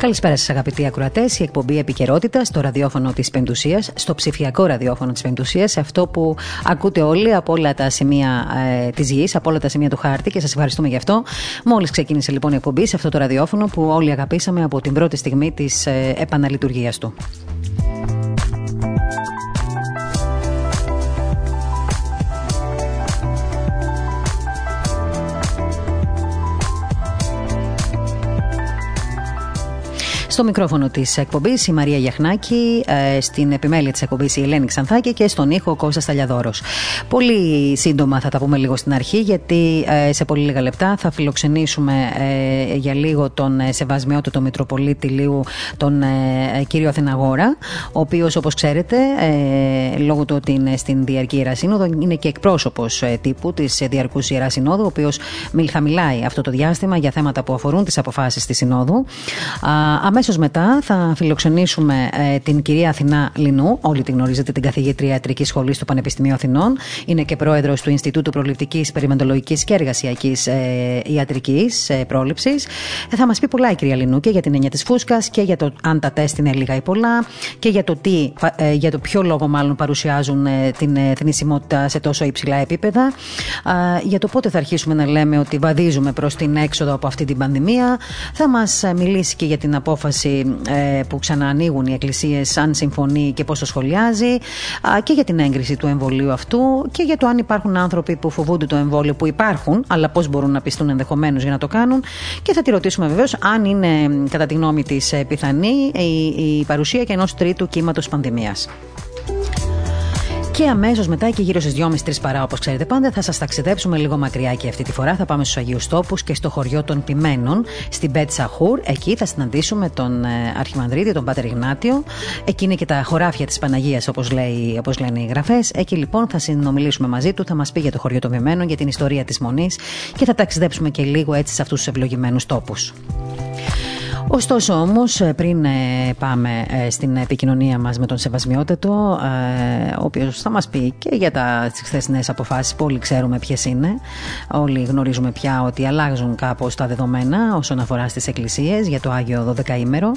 Καλησπέρα σας, αγαπητοί ακροατές. Η εκπομπή επικαιρότητα στο ραδιόφωνο της Πεντουσίας, στο ψηφιακό ραδιόφωνο της Πεντουσίας, σε αυτό που ακούτε όλοι από όλα τα σημεία ε, της γης, από όλα τα σημεία του χάρτη και σας ευχαριστούμε γι' αυτό. Μόλις ξεκίνησε λοιπόν η εκπομπή σε αυτό το ραδιόφωνο που όλοι αγαπήσαμε από την πρώτη στιγμή της ε, επαναλειτουργίας του. Στο μικρόφωνο της εκπομπής η Μαρία Γιαχνάκη, ε, στην επιμέλεια της εκπομπής η Ελένη Ξανθάκη και στον ήχο ο Κώστας Ταλιαδόρο. Πολύ σύντομα θα τα πούμε λίγο στην αρχή, γιατί ε, σε πολύ λίγα λεπτά θα φιλοξενήσουμε ε, για λίγο τον σεβασμιότατο Μητροπολίτη Λίου, τον κύριο Αθηναγόρα, ο οποίος, όπως ξέρετε, λόγω του ότι είναι στην Διαρκή Ιερά Σύνοδο, είναι και εκπρόσωπος τύπου της Διαρκούς Ιερά Συνόδου, ο οποίος θα μιλάει αυτό το διάστημα για θέματα που αφορούν τις αποφάσεις της Συνόδου. Αμέσως μετά θα φιλοξενήσουμε ε, την κυρία Αθηνά Λινού. Όλοι την γνωρίζετε, την καθηγήτρια ιατρικής σχολής του Πανεπιστημίου Αθηνών. Είναι και πρόεδρος του Ινστιτούτου Προληπτικής Περιβαλλοντολογικής και Εργασιακής ε, Ιατρικής ε, Πρόληψης. Ε, θα μας πει πολλά η κυρία Λινού και για την έννοια της φούσκας και για το αν τα τεστ είναι λίγα ή πολλά και για το, τι, ε, για το ποιο λόγο μάλλον παρουσιάζουν ε, την θνησιμότητα σε τόσο υψηλά επίπεδα. για το πότε θα αρχίσουμε να λέμε ότι βαδίζουμε προς την έξοδο από αυτή την πανδημία. Θα μας μιλήσει και για την απόφαση ε, που ξαναανοίγουν οι εκκλησίες, αν συμφωνεί και πώ το σχολιάζει, και για την έγκριση του εμβολίου αυτού και για το αν υπάρχουν άνθρωποι που φοβούνται το εμβόλιο που υπάρχουν, αλλά πώς μπορούν να πιστούν ενδεχομένως για να το κάνουν. Και θα τη ρωτήσουμε βεβαίως αν είναι, κατά τη γνώμη της, ε, πιθανή η, η παρουσία και ενός τρίτου κύματος πανδημίας. Και αμέσως μετά και γύρω στις 2.30-3 παρά, όπως ξέρετε πάντα, θα σας ταξιδέψουμε λίγο μακριά και αυτή τη φορά θα πάμε στους Αγίους Τόπους και στο χωριό των Πιμένων, στην Μπέτ Σαχούρ. Εκεί θα συναντήσουμε τον ε, Αρχιμανδρίτη, τον Πάτερ Ιγνάτιο. Εκεί είναι και τα χωράφια της Παναγίας, όπως όπως λένε οι γραφές. Εκεί λοιπόν θα συνομιλήσουμε μαζί του, θα μας πει για το χωριό των Πιμένων, για την ιστορία της Μονής και θα ταξιδέψουμε και λίγο έτσι σε αυτούς τους ευλογημένους τόπους. Ωστόσο όμως ε, πριν ε, πάμε ε, στην επικοινωνία μας με τον Σεβασμιότατο ο οποίος θα μας πει και για τα χθεσινές αποφάσεις που όλοι ξέρουμε ποιες είναι. Όλοι γνωρίζουμε πια ότι αλλάζουν κάπως τα δεδομένα όσον αφορά στις εκκλησίες για το Άγιο 12 ημέρο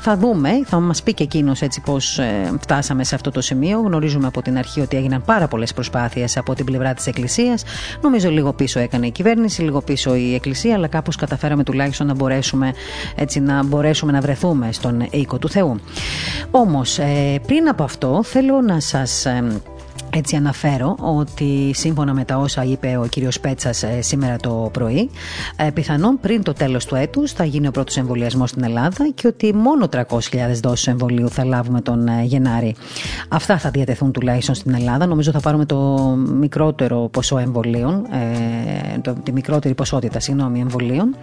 θα δούμε, θα μας πει και εκείνος έτσι πώς ε, φτάσαμε σε αυτό το σημείο. Γνωρίζουμε από την αρχή ότι έγιναν πάρα πολλές προσπάθειες από την πλευρά της Εκκλησίας. Νομίζω λίγο πίσω έκανε η κυβέρνηση, λίγο πίσω η Εκκλησία, αλλά κάπως καταφέραμε τουλάχιστον να μπορέσουμε, έτσι, να μπορέσουμε να βρεθούμε στον οίκο του Θεού. Όμως, ε, πριν από αυτό, θέλω να σας ε, έτσι αναφέρω ότι σύμφωνα με τα όσα είπε ο κύριος Πέτσας ε, σήμερα το πρωί ε, πιθανόν πριν το τέλος του έτους θα γίνει ο πρώτος εμβολιασμός στην Ελλάδα και ότι μόνο 300.000 δόσεις εμβολίου θα λάβουμε τον ε, Γενάρη. Αυτά θα διατεθούν τουλάχιστον στην Ελλάδα. Νομίζω θα πάρουμε το μικρότερο ποσό εμβολίων, το, τη μικρότερη ποσότητα συγγνώμη, εμβολίων.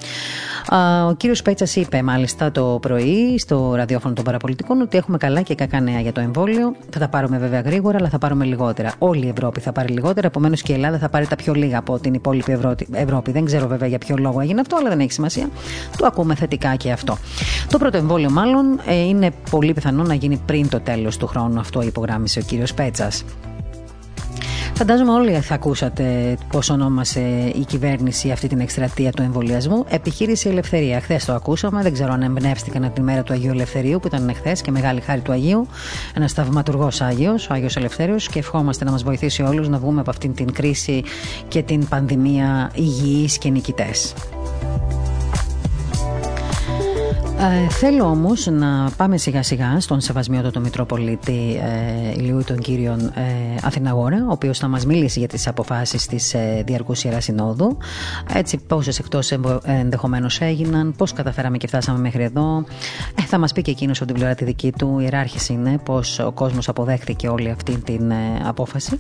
Ο κύριος Πέτσας είπε μάλιστα το πρωί στο ραδιόφωνο των παραπολιτικών ότι έχουμε καλά και κακά νέα για το εμβόλιο. Θα τα πάρουμε βέβαια γρήγορα, αλλά θα πάρουμε λιγότερο λιγότερα. Όλη η Ευρώπη θα πάρει λιγότερα, επομένως και η Ελλάδα θα πάρει τα πιο λίγα από την υπόλοιπη Ευρώπη. Δεν ξέρω βέβαια για ποιο λόγο έγινε αυτό, αλλά δεν έχει σημασία. Το ακούμε θετικά και αυτό. Το πρώτο εμβόλιο, μάλλον, ε, είναι πολύ πιθανό να γίνει πριν το τέλος του χρόνου. Αυτό υπογράμμισε ο κύριος Πέτσας. Φαντάζομαι όλοι θα ακούσατε πώς ονόμασε η κυβέρνηση αυτή την εκστρατεία του εμβολιασμού. Επιχείρηση Ελευθερία. Χθες το ακούσαμε, δεν ξέρω αν εμπνεύστηκαν από τη μέρα του Αγίου Ελευθερίου που ήταν χθες και μεγάλη χάρη του Αγίου. Ένας θαυματουργός Άγιος, ο Άγιος Ελευθέριος, και ευχόμαστε να μας βοηθήσει όλους να βγούμε από αυτήν την κρίση και την πανδημία υγιείς και νικητές. Ε, θέλω όμως να πάμε σιγά σιγά στον σεβασμιότατο Μητροπολίτη ε, Ηλίου τον κύριον ε, Αθηναγόρα, ο οποίος θα μας μιλήσει για τις αποφάσεις της ε, Διαρκούς Ιεράς Συνόδου. Έτσι, πόσες εκτός ενδεχομένως έγιναν, πώς καταφέραμε και φτάσαμε μέχρι εδώ. Ε, θα μας πει και εκείνος ότι πλευρά τη δική του ιεράρχη είναι, πώς ο κόσμος αποδέχθηκε όλη αυτή την ε, απόφαση.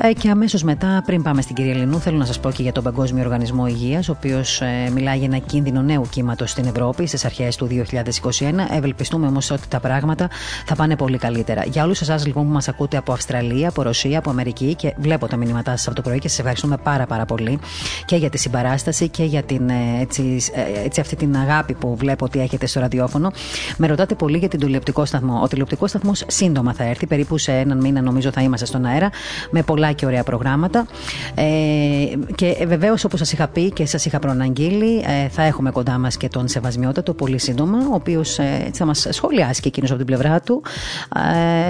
Ε, και αμέσως μετά, πριν πάμε στην κυρία Λινού, θέλω να σας πω και για τον Παγκόσμιο Οργανισμό Υγείας, ο οποίος μιλάει για ένα κίνδυνο νέου κύματος στην Ευρώπη στις αρχές αρχέ του 2021. Ευελπιστούμε όμως ότι τα πράγματα θα πάνε πολύ καλύτερα. Για όλους εσάς λοιπόν που μας ακούτε από Αυστραλία, από Ρωσία, από Αμερική και βλέπω τα μηνύματά σας από το πρωί και σας ευχαριστούμε πάρα πάρα πολύ και για τη συμπαράσταση και για την, ε, έτσι, ε, έτσι, αυτή την αγάπη που βλέπω ότι έχετε στο ραδιόφωνο. Με ρωτάτε πολύ για την τηλεοπτικό σταθμό. Ο τηλεοπτικός σταθμός σύντομα θα έρθει, περίπου σε έναν μήνα νομίζω θα είμαστε στον αέρα, με πολλά και ωραία προγράμματα. Ε, και βεβαίως, όπως σας είχα πει και σας είχα προαναγγείλει, ε, θα έχουμε κοντά μας και τον Σεβασμιότατο πολύ σύντομα, ο οποίος ε, θα μας σχολιάσει και εκείνος από την πλευρά του.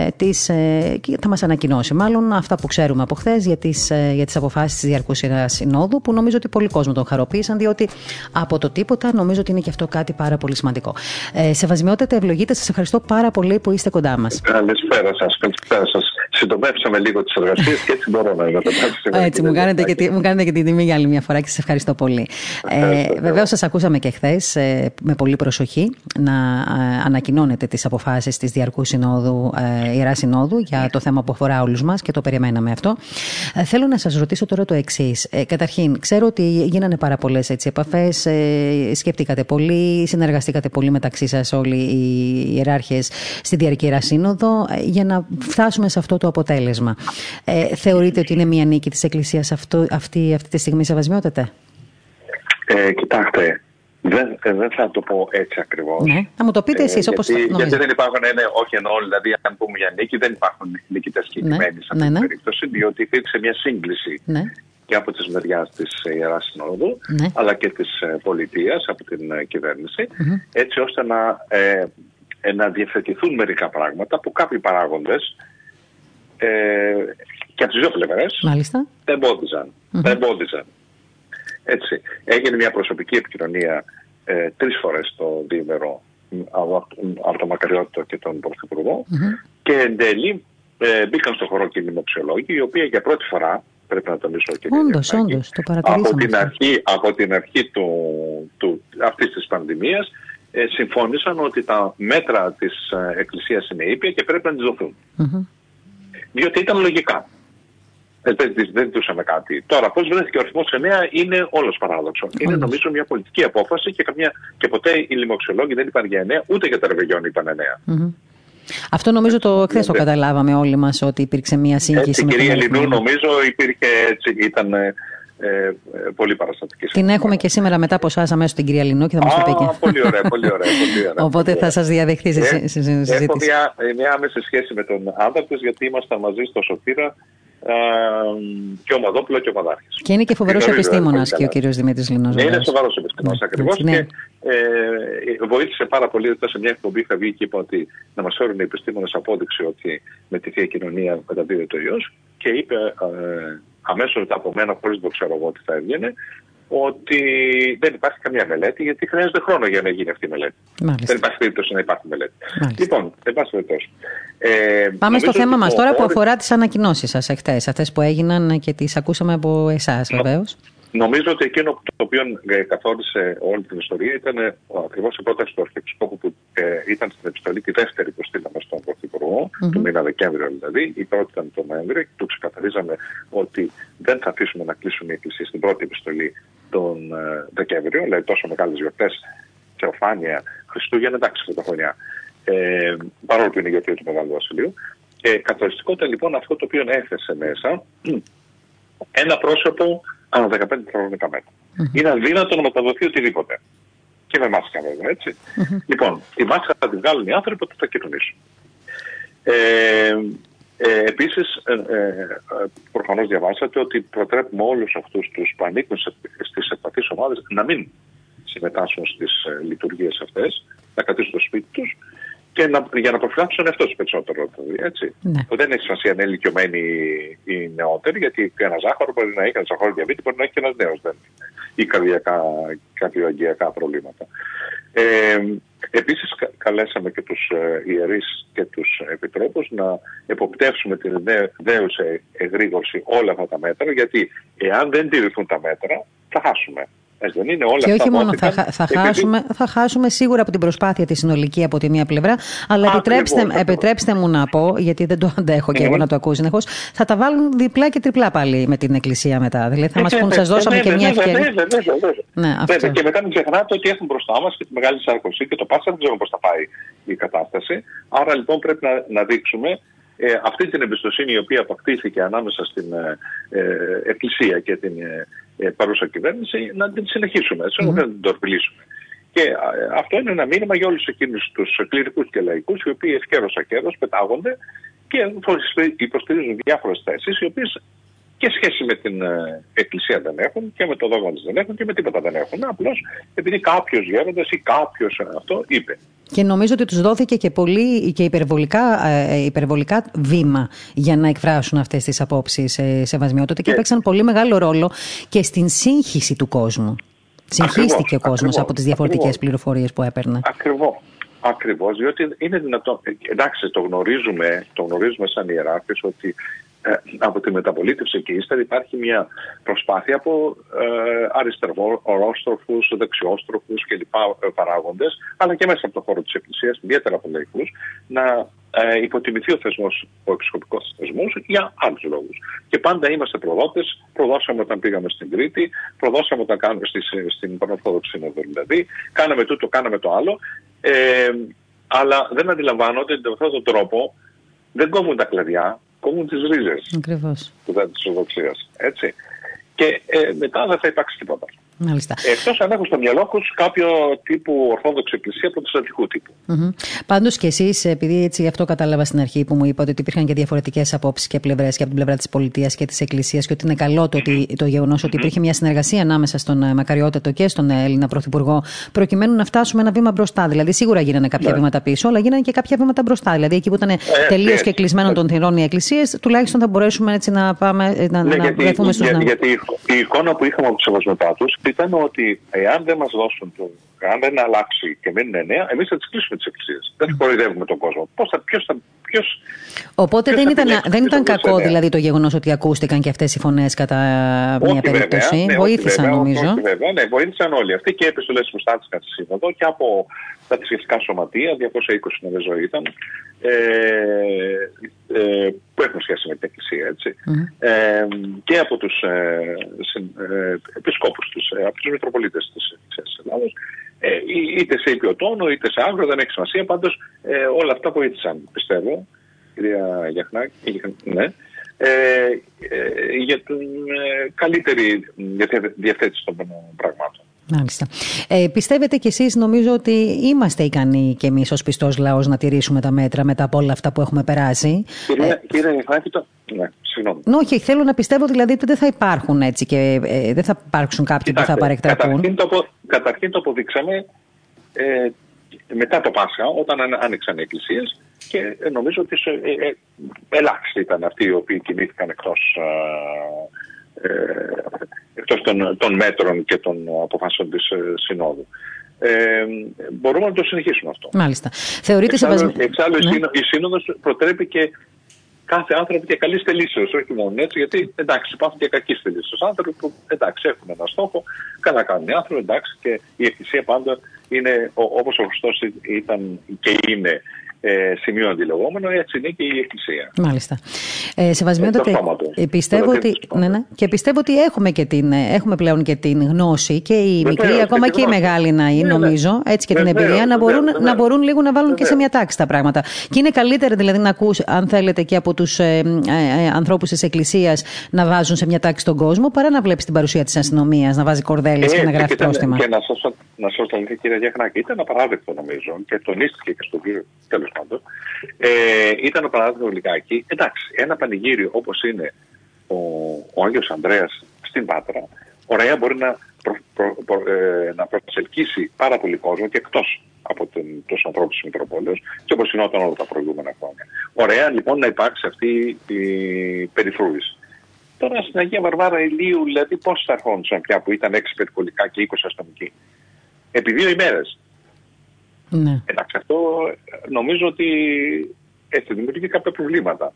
Ε, τις, ε, θα μας ανακοινώσει μάλλον αυτά που ξέρουμε από χθες για τις για τις αποφάσεις της Διαρκούς Συνόδου, που νομίζω ότι πολλοί κόσμο τον χαροποίησαν, διότι από το τίποτα νομίζω ότι είναι και αυτό κάτι πάρα πολύ σημαντικό. Ε, Σεβασμιότατε, ευλογείτε, σας ευχαριστώ πάρα πολύ που είστε κοντά μας. Καλησπέρα σας, καλησπέρα σας συντομεύσαμε λίγο τις εργασίες και έτσι μπορώ να είμαι Έτσι, μου κάνετε, και, τη, μου κάνετε και την τιμή για άλλη μια φορά και σας ευχαριστώ πολύ. Ε, Βεβαίως, σας ακούσαμε και χθες ε, με πολύ προσοχή να ε, ανακοινώνετε τις αποφάσεις της Διαρκού Συνόδου, ε, Ιεράς Συνόδου για το θέμα που αφορά όλους μας και το περιμέναμε αυτό. Ε, θέλω να σας ρωτήσω τώρα το εξής. Ε, καταρχήν, ξέρω ότι γίνανε πάρα πολλές επαφές, ε, σκεφτήκατε πολύ, συνεργαστήκατε πολύ μεταξύ σας όλοι οι ιεράρχες στη Διαρκή Ιερά Σύνοδο ε, για να φτάσουμε σε αυτό το αποτέλεσμα. Ε, θεωρείτε ότι είναι μια νίκη της Εκκλησίας αυτό, αυτή, αυτή τη στιγμή σεβασμιότατε; Ε, κοιτάξτε, δεν, ε, δεν θα το πω έτσι ακριβώς. Ναι. Να μου το πείτε εσείς, ε, όπως γιατί, γιατί δεν υπάρχουν, ναι, όχι εννοώ, δηλαδή, αν πούμε για νίκη, δεν υπάρχουν νικητές συγκεκριμένοι ναι. σε αυτή ναι, ναι. την περίπτωση, διότι υπήρξε μια σύγκληση ναι. και από τη μεριάς της Ιεράς Συνόδου, ναι. αλλά και της ε, πολιτείας, από την ε, κυβέρνηση, mm-hmm. έτσι ώστε να, ε, να διευθετηθούν μερικά πράγματα που κάποιοι παράγοντες ε, και από τις δύο πλευρές τα εμπόδιζαν. Mm-hmm. Τα εμπόδιζαν. Έτσι. Έγινε μια προσωπική επικοινωνία ε, τρεις φορές το διήμερο από τον Μακαριότητα και τον πρωθυπουργο mm-hmm. και εν τέλει ε, μπήκαν στο χώρο και οι δημοψιολόγοι, οι οποίοι για πρώτη φορά, πρέπει να τονίσω και όντως, όντως, το από την αρχή, από την αρχή του, του, αυτής της πανδημίας ε, συμφώνησαν ότι τα μέτρα της ε, Εκκλησίας είναι ήπια και πρέπει να τις δοθούν. Mm-hmm διότι ήταν λογικά. Ε, δεν, δεν ζητούσαμε κάτι. Τώρα, πώς βρέθηκε ο αριθμός 9 είναι όλος παράδοξο. Είναι νομίζω μια πολιτική απόφαση και, καμιά, και ποτέ οι λοιμοξιολόγοι δεν είπαν για 9, ούτε για τα ρεβεγιόν είπαν 9. Mm-hmm. Αυτό νομίζω το χθες το καταλάβαμε όλοι μας ότι υπήρξε μια σύγχυση. Η κυρία Λινού νομίζω υπήρχε έτσι, ήταν ε, ε, πολύ παραστατική. Την έχουμε και σήμερα μετά από εσάς αμέσως την κυρία Λινού και θα μας το πει και. Πολύ ωραία, πολύ ωραία. Πολύ ωραία Οπότε θα σας διαδεχθεί σε ε, συζήτηση. Έχω μια, μια άμεση σχέση με τον άντρα τη, γιατί ήμασταν μαζί στο Σωτήρα και ο Μαδόπουλο και ο Μαδάρχη. Και είναι και φοβερός επιστήμονας και ο κύριος Δημήτρης Λινός. Ναι, είναι σοβαρός επιστήμονας ναι, ακριβώς. Ναι. Και ε, βοήθησε πάρα πολύ ότι σε μια εκπομπή είχα βγει και είπα ότι να μας φέρουν οι επιστήμονες απόδειξη ότι με τη θεία κοινωνία μεταδίδεται ο ιό. Και είπε ε, αμέσως μετά από μένα, χωρίς να το ξέρω εγώ ότι θα έβγαινε, ότι δεν υπάρχει καμία μελέτη, γιατί χρειάζεται χρόνο για να γίνει αυτή η μελέτη. Μάλιστα. Δεν υπάρχει περίπτωση να υπάρχει μελέτη. Μάλιστα. Λοιπόν, εν πάση περιπτώσει. Ε, Πάμε στο θέμα μας τώρα που αφορά τις ανακοινώσεις σας εχθές, αυτές που έγιναν και τις ακούσαμε από εσάς βεβαίως. Νομίζω ότι εκείνο το οποίο ε, καθόρισε όλη την ιστορία ήταν ε, ακριβώς η πρόταση του Αρχιεπισκόπου που ε, ήταν στην επιστολή τη δεύτερη που στείλαμε στον Πρωθυπουργό, mm-hmm. του μήνα Δεκέμβριο δηλαδή. Η πρώτη ήταν το Νοέμβριο και του ξεκαθαρίζαμε ότι δεν θα αφήσουμε να κλείσουν οι εκκλησίες στην πρώτη επιστολή τον ε, Δεκέμβριο, δηλαδή τόσο μεγάλες γιορτές, Θεοφάνεια, Χριστούγεννα, εντάξει, χρονιά. Ε, παρόλο που είναι η γιορτή του Μεγάλου Βασιλείου. Ε, καθοριστικότητα λοιπόν αυτό το οποίο έθεσε μέσα ένα πρόσωπο ανά 15 χρονικά μέτρα. Mm-hmm. Είναι αδύνατο να μεταδοθεί οτιδήποτε. Και με μάσκα βέβαια, έτσι. Mm-hmm. Λοιπόν, τη μάσκα θα τη βγάλουν οι άνθρωποι που θα κοινωνήσουν. Ε, ε, Επίσης, ε, ε, προφανώς διαβάσατε ότι προτρέπουμε όλους αυτούς τους που ανήκουν στις ευπαθείς ομάδες να μην συμμετάσχουν στις ε, λειτουργίες αυτές, να κρατήσουν το σπίτι τους και να, για να προφυλάξουν αυτός περισσότερο. Έτσι. Ναι. Δεν έχει σημασία να είναι ηλικιωμένοι οι νεότεροι, γιατί ένας ζάχαρο μπορεί να έχει, ένας ζάχαρο διαβήτης μπορεί να έχει και ένας νέος δεν ή καρδιακά, καρδιοαγγειακά προβλήματα. Ε, επίσης καλέσαμε και τους ε, ιερείς και τους επιτρόπους να εποπτεύσουμε την δέουσα εγρήγορση όλα αυτά τα μέτρα γιατί εάν δεν τηρηθούν τα μέτρα θα χάσουμε. Έτσι δεν είναι όλα και αυτά όχι μόνο θα, θα, χάσουμε, θα χάσουμε σίγουρα από την προσπάθεια τη συνολική από τη μία πλευρά, αλλά επιτρέψτε, επιτρέψτε μου να πω, γιατί δεν το αντέχω και εγώ να το ακούω συνεχώς, θα τα βάλουν διπλά και τριπλά πάλι με την Εκκλησία μετά. Δηλαδή θα μας πούν, σας δώσαμε και μια ευκαιρία. Ναι, αυτό. Και μετά μην ξεχνάτε ότι έχουν μπροστά μας και τη Μεγάλη Σαρκωσή και το Πάσχα δεν ξέρουμε πώς θα πάει η κατάσταση. Άρα λοιπόν πρέπει να, να δείξουμε ε, αυτή την εμπιστοσύνη η οποία αποκτήθηκε ανάμεσα στην ε, ε Εκκλησία και την ε, ε, παρούσα κυβέρνηση να την συνεχίσουμε, έτσι, mm-hmm. να την τορπιλήσουμε. Και ε, αυτό είναι ένα μήνυμα για όλους εκείνους τους κληρικούς και λαϊκούς οι οποίοι ευκαιρός ακέρος πετάγονται και υποστηρίζουν διάφορες θέσεις οι οποίες και σχέση με την Εκκλησία δεν έχουν και με το δόγμα της δεν έχουν και με τίποτα δεν έχουν. Απλώς επειδή κάποιος γέροντας ή κάποιος αυτό είπε. Και νομίζω ότι τους δόθηκε και πολύ και υπερβολικά, ε, υπερβολικά βήμα για να εκφράσουν αυτές τις απόψεις ε, σε βασμιότητα και έπαιξαν πολύ μεγάλο ρόλο και στην σύγχυση του κόσμου. Συγχύστηκε ο κόσμος από τις διαφορετικές πληροφορίες που έπαιρνε. Ακριβώς. Ακριβώς, διότι είναι δυνατό, ε, εντάξει το γνωρίζουμε, το γνωρίζουμε σαν ιεράρχες ότι ε, από τη μεταπολίτευση και ύστερα υπάρχει μια προσπάθεια από ε, αριστερόστροφους, δεξιόστροφους και λοιπά ε, παράγοντες, αλλά και μέσα από το χώρο της Εκκλησίας, ιδιαίτερα από λαϊκούς, να ε, υποτιμηθεί ο θεσμός, ο επισκοπικός θεσμός για άλλους λόγους. Και πάντα είμαστε προδότες, προδώσαμε όταν πήγαμε στην Κρήτη, προδώσαμε όταν κάναμε στη, στην Πανορθόδοξη Σύνοδο δηλαδή, κάναμε τούτο, κάναμε το άλλο, ε, αλλά δεν αντιλαμβάνονται ότι με αυτόν τον τρόπο δεν κόβουν τα κλαδιά, κόβουν τις ρίζες Ακριβώς. της οδοξίας. Έτσι. Και ε, μετά δεν θα υπάρξει τίποτα. Μάλιστα. Εκτός αν έχουν στο μυαλό τους κάποιο τύπου Ορθόδοξη Εκκλησία προτεσταντικού τύπου. Mm-hmm. Πάντως και εσείς, επειδή έτσι γι' αυτό κατάλαβα στην αρχή που μου είπατε ότι υπήρχαν και διαφορετικές απόψεις και πλευρές και από την πλευρά της πολιτείας και της Εκκλησίας και ότι είναι καλό το, ότι, το γεγονός ότι υπήρχε μια συνεργασία ανάμεσα στον ε, Μακαριότατο και στον Έλληνα Πρωθυπουργό, προκειμένου να φτάσουμε ένα βήμα μπροστά. Δηλαδή, σίγουρα γίνανε κάποια ναι. βήματα πίσω, αλλά γίνανε και κάποια βήματα μπροστά. Δηλαδή, εκεί που ήταν ε, τελείως και κλεισμένο των θυρών οι εκκλησίες, τουλάχιστον θα μπορέσουμε έτσι να πάμε ε, να, ναι, να γιατί, βρεθούμε στου γιατί, γιατί η εικόνα που είχαμε από τους σεβασμετά ήταν ότι εάν δεν μας δώσουν το, αν δεν αλλάξει και μείνουν νέα, εμείς θα τις κλείσουμε τις εκκλησίες. Δεν θα κοροϊδεύουμε τον κόσμο. Πώς θα, ποιος θα, ποιος, Οπότε ποιος δεν, ήταν, δεν ήταν κακό δηλαδή το γεγονός ότι ακούστηκαν και αυτές οι φωνές κατά όχι μια περίπτωση. Ναι, βοήθησαν βέβαια, νομίζω. Όχι, βέβαια, ναι, βοήθησαν όλοι αυτοί και επιστολές που στάθηκαν στη Σύνοδο και από τα θρησκευτικά σωματεία, 220 νομίζω ήταν, ε, ε, που έχουν σχέση με την Εκκλησία, έτσι. Ε, και από τους ε, ε, επισκόπους τους, ε, από τους Μητροπολίτες της Εκκλησίας της Ελλάδος, ε, είτε σε ήπιο τόνο, είτε σε άγρο, δεν έχει σημασία, πάντως ε, όλα αυτά βοήθησαν, πιστεύω, κυρία Γιαχνάκη, ναι, ε, ε, για την ε, καλύτερη διαθέτηση των πραγμάτων. Μάλιστα. Ε, πιστεύετε κι εσείς νομίζω ότι είμαστε ικανοί κι εμείς ως πιστός λαός να τηρήσουμε τα μέτρα μετά από όλα αυτά που έχουμε περάσει. Κύριε, ε, κύριε το... Ναι, συγγνώμη. Όχι, θέλω να πιστεύω δηλαδή ότι δεν θα υπάρχουν έτσι και ε, δεν θα υπάρξουν κάποιοι Κοιτάξτε, που θα παρεκτραπούν. Καταρχήν το, καταρχήν το αποδείξαμε ε, μετά το Πάσχα όταν άνοιξαν οι εκκλησίες και νομίζω ότι ε, ε, ελάχιστοι ήταν αυτοί οι οποίοι κινήθηκαν εκτός ε, εκτός των, των μέτρων και των αποφάσεων της ε, Συνόδου. Ε, μπορούμε να το συνεχίσουμε αυτό. Μάλιστα. Θεωρείτε εξάλλου, σε εξάλλου ναι. η Σύνοδος προτρέπει και κάθε άνθρωπο και καλή θελήσεως, όχι μόνο έτσι, γιατί εντάξει υπάρχουν και κακοί θελήσεως άνθρωποι που εντάξει έχουν ένα στόχο, καλά κάνουν οι άνθρωποι, εντάξει και η Εκκλησία πάντα είναι όπως ο Χριστός ήταν και είναι ε, σημείο αντιλογόμενο, έτσι είναι και η Εκκλησία. Μάλιστα. Ε, Σεβασμιότατε, ε, πιστεύω ότι, ναι, ναι, και πιστεύω ότι έχουμε, και την, ε, έχουμε πλέον και την γνώση και οι μικροί, ακόμα και οι μεγάλοι να είναι, ναι, ναι. νομίζω, έτσι και την εμπειρία, να μπορούν, να μπορούν λίγο να βάλουν και σε μια τάξη τα πράγματα. Και είναι καλύτερα δηλαδή να ακούς, αν θέλετε, και από τους ε, ε, ανθρώπους της Εκκλησίας να βάζουν σε μια τάξη τον κόσμο, παρά να βλέπεις την παρουσία της αστυνομίας, να βάζει κορδέλες και να γράφει πρόστιμα. Και να σας, να σας το κύριε Διαχνάκη, ήταν απαράδεκτο νομίζω και τονίστηκε και στο βίντεο τέλος πάντων, ε, ήταν ο παράδειγμα Λιγάκη. Εντάξει, ένα πανηγύριο όπως είναι ο, ο Άγιος Ανδρέας στην Πάτρα, ωραία μπορεί να, προ, ε, να προσελκύσει πάρα πολύ κόσμο και εκτός από τον, τους ανθρώπους της Μητροπόλεως και όπως γινόταν όλα τα προηγούμενα χρόνια. Ωραία λοιπόν να υπάρξει αυτή η περιφρούηση. Τώρα στην Αγία Βαρβάρα Ηλίου, δηλαδή πώς θα ερχόντουσαν πια που ήταν έξι περιπολικά και 20 αστυνομικοί; Επί δύο ημέρες. Ναι. Εντάξει, αυτό νομίζω ότι έτσι δημιουργεί κάποια προβλήματα.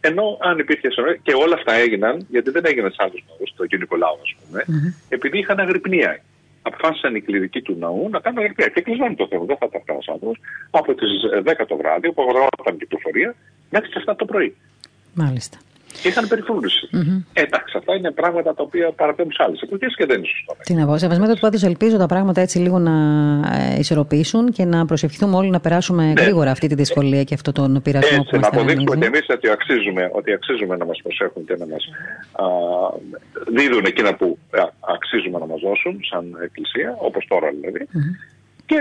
ενώ αν υπήρχε και όλα αυτά έγιναν, γιατί δεν έγιναν σε άλλους ναούς, στο Νικολάου, ας πούμε, mm-hmm. επειδή είχαν αγρυπνία. Αποφάσισαν οι κληρικοί του ναού να κάνουν αγρυπνία. Και κλεισμένο το θέμα, δεν θα τα φτάσει άνθρωπο, από τις 10 το βράδυ, που αγοραζόταν η κυκλοφορία, μέχρι τις 7 το πρωί. Μάλιστα είχαν περιφρούρηση. Mm-hmm. Εντάξει, αυτά είναι πράγματα τα οποία παραπέμπουν σε άλλες εποχές και δεν είναι σωστό. Τι να πω, σεβασμένο του πάντως ελπίζω τα πράγματα έτσι λίγο να ε, ισορροπήσουν και να προσευχηθούμε όλοι να περάσουμε ναι. γρήγορα αυτή τη δυσκολία και αυτόν τον πειρασμό έτσι, που μας Να αποδείξουμε ότι εμείς ότι αξίζουμε, ότι αξίζουμε να μας προσέχουν και να μας δίδουν εκείνα που αξίζουμε να μας δώσουν, σαν Εκκλησία, όπως τώρα δηλαδή. Mm-hmm. Και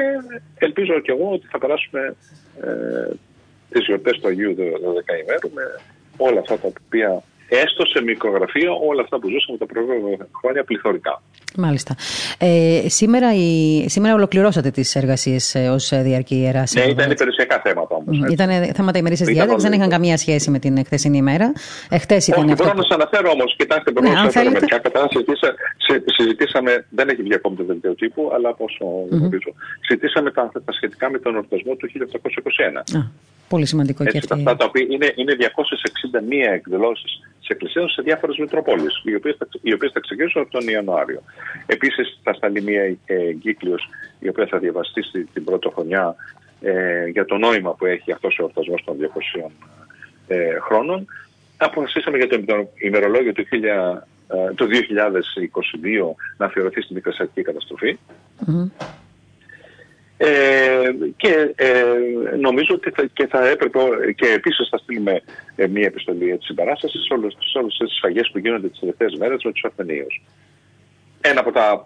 ελπίζω και εγώ ότι θα περάσουμε ε, τις γιορτές του Αγίου 12 ημέρου με όλα αυτά τα οποία έστω σε μικρογραφία όλα αυτά που ζούσαμε τα προηγούμενα χρόνια πληθωρικά. Μάλιστα. Ε, σήμερα, η, σήμερα ολοκληρώσατε τις εργασίες ε, ως διαρκή ιεράς Ναι, ήταν υπηρεσιακά θέματα όμως. Mm, ήταν θέματα ημερήσιας διάταξης, δεν είχαν καμία σχέση με την χθεσινή ημέρα. Εχθές ήταν Όχι, αυτό. Μπορώ να σας αναφέρω όμως, κοιτάξτε, μπορώ ναι, να σας αναφέρω μερικά. Κατά συζητήσαμε, δεν έχει βγει ακόμη το δελτίο τύπου, αλλά από όσο mm-hmm. γνωρίζω, συζητήσαμε τα, τα σχετικά με τον ορτασμό του 1821. Α, πολύ σημαντικό Έτσι, και αυτή. Αυτά τα οποία είναι, είναι 261 εκδηλώσεις τη Εκκλησία σε διάφορες Μητροπόλεις, οι οποίες θα ξεκινήσουν από τον Ιανουάριο. Επίσης, θα σταλεί μια ε, εγκύκλιος η οποία θα διαβαστεί την πρώτη χρονιά ε, για το νόημα που έχει αυτός ο ορτασμό των 200 ε, χρόνων. Αποφασίσαμε για το ημερολόγιο του, 1000, ε, του 2022 να αφιερωθεί στην μικρασιατική καταστροφή. Mm-hmm. Ε, και ε, νομίζω ότι θα, και θα έπρεπε και επίσης θα στείλουμε ε, μια επιστολή έτσι συμπαράσταση σε όλες, σε όλες τις σφαγές που γίνονται τις τελευταίες μέρες με τους Αρμενίους ένα από τα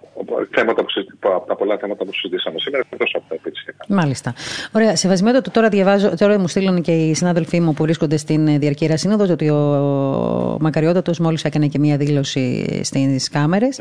θέματα που από τα πολλά θέματα που συζητήσαμε σήμερα, εκτός από τα επιχειρησιακά. Μάλιστα. Ωραία. Σεβασμιότατο, τώρα διαβάζω, τώρα μου στείλουν και οι συνάδελφοί μου που βρίσκονται στην Διαρκή Σύνοδο ότι ο Μακαριότατος μόλις έκανε και μία δήλωση στις κάμερες.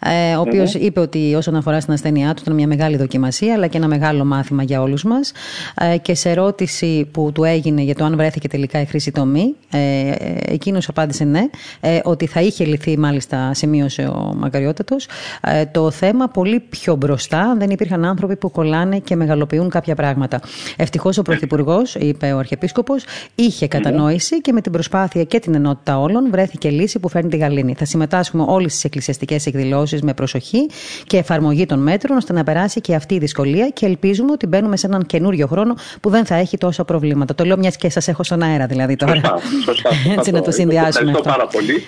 Ε, ο οποιο είπε ότι όσον αφορά στην ασθένειά του ήταν μια μεγάλη δοκιμασία, αλλά και ένα μεγάλο μάθημα για όλους μας. Ε, και σε ερώτηση που του έγινε για το αν βρέθηκε τελικά η χρήση τομή, ε, εκείνος απάντησε ναι, ε, ότι θα είχε λυθεί, μάλιστα, σημείωσε ο Μακαριότατος ε, το θέμα πολύ πιο μπροστά. Δεν υπήρχαν άνθρωποι που κολλάνε και μεγαλοποιούν κάποια πράγματα. Ευτυχώς ο Πρωθυπουργός, είπε ο Αρχιεπίσκοπος, είχε κατανόηση και με την προσπάθεια και την ενότητα όλων βρέθηκε λύση που φέρνει τη γαλήνη. Θα συμμετάσχουμε όλες τις εκκλησιαστικές εκδηλώσεις με προσοχή και εφαρμογή των μέτρων ώστε να περάσει και αυτή η δυσκολία και ελπίζουμε ότι μπαίνουμε σε έναν καινούριο χρόνο που δεν θα έχει τόσα προβλήματα. Το λέω μιας και σας έχω στον αέρα δηλαδή τώρα. Σωστά, σωστά, Έτσι να το συνδυάσουμε αυτό. πάρα πολύ.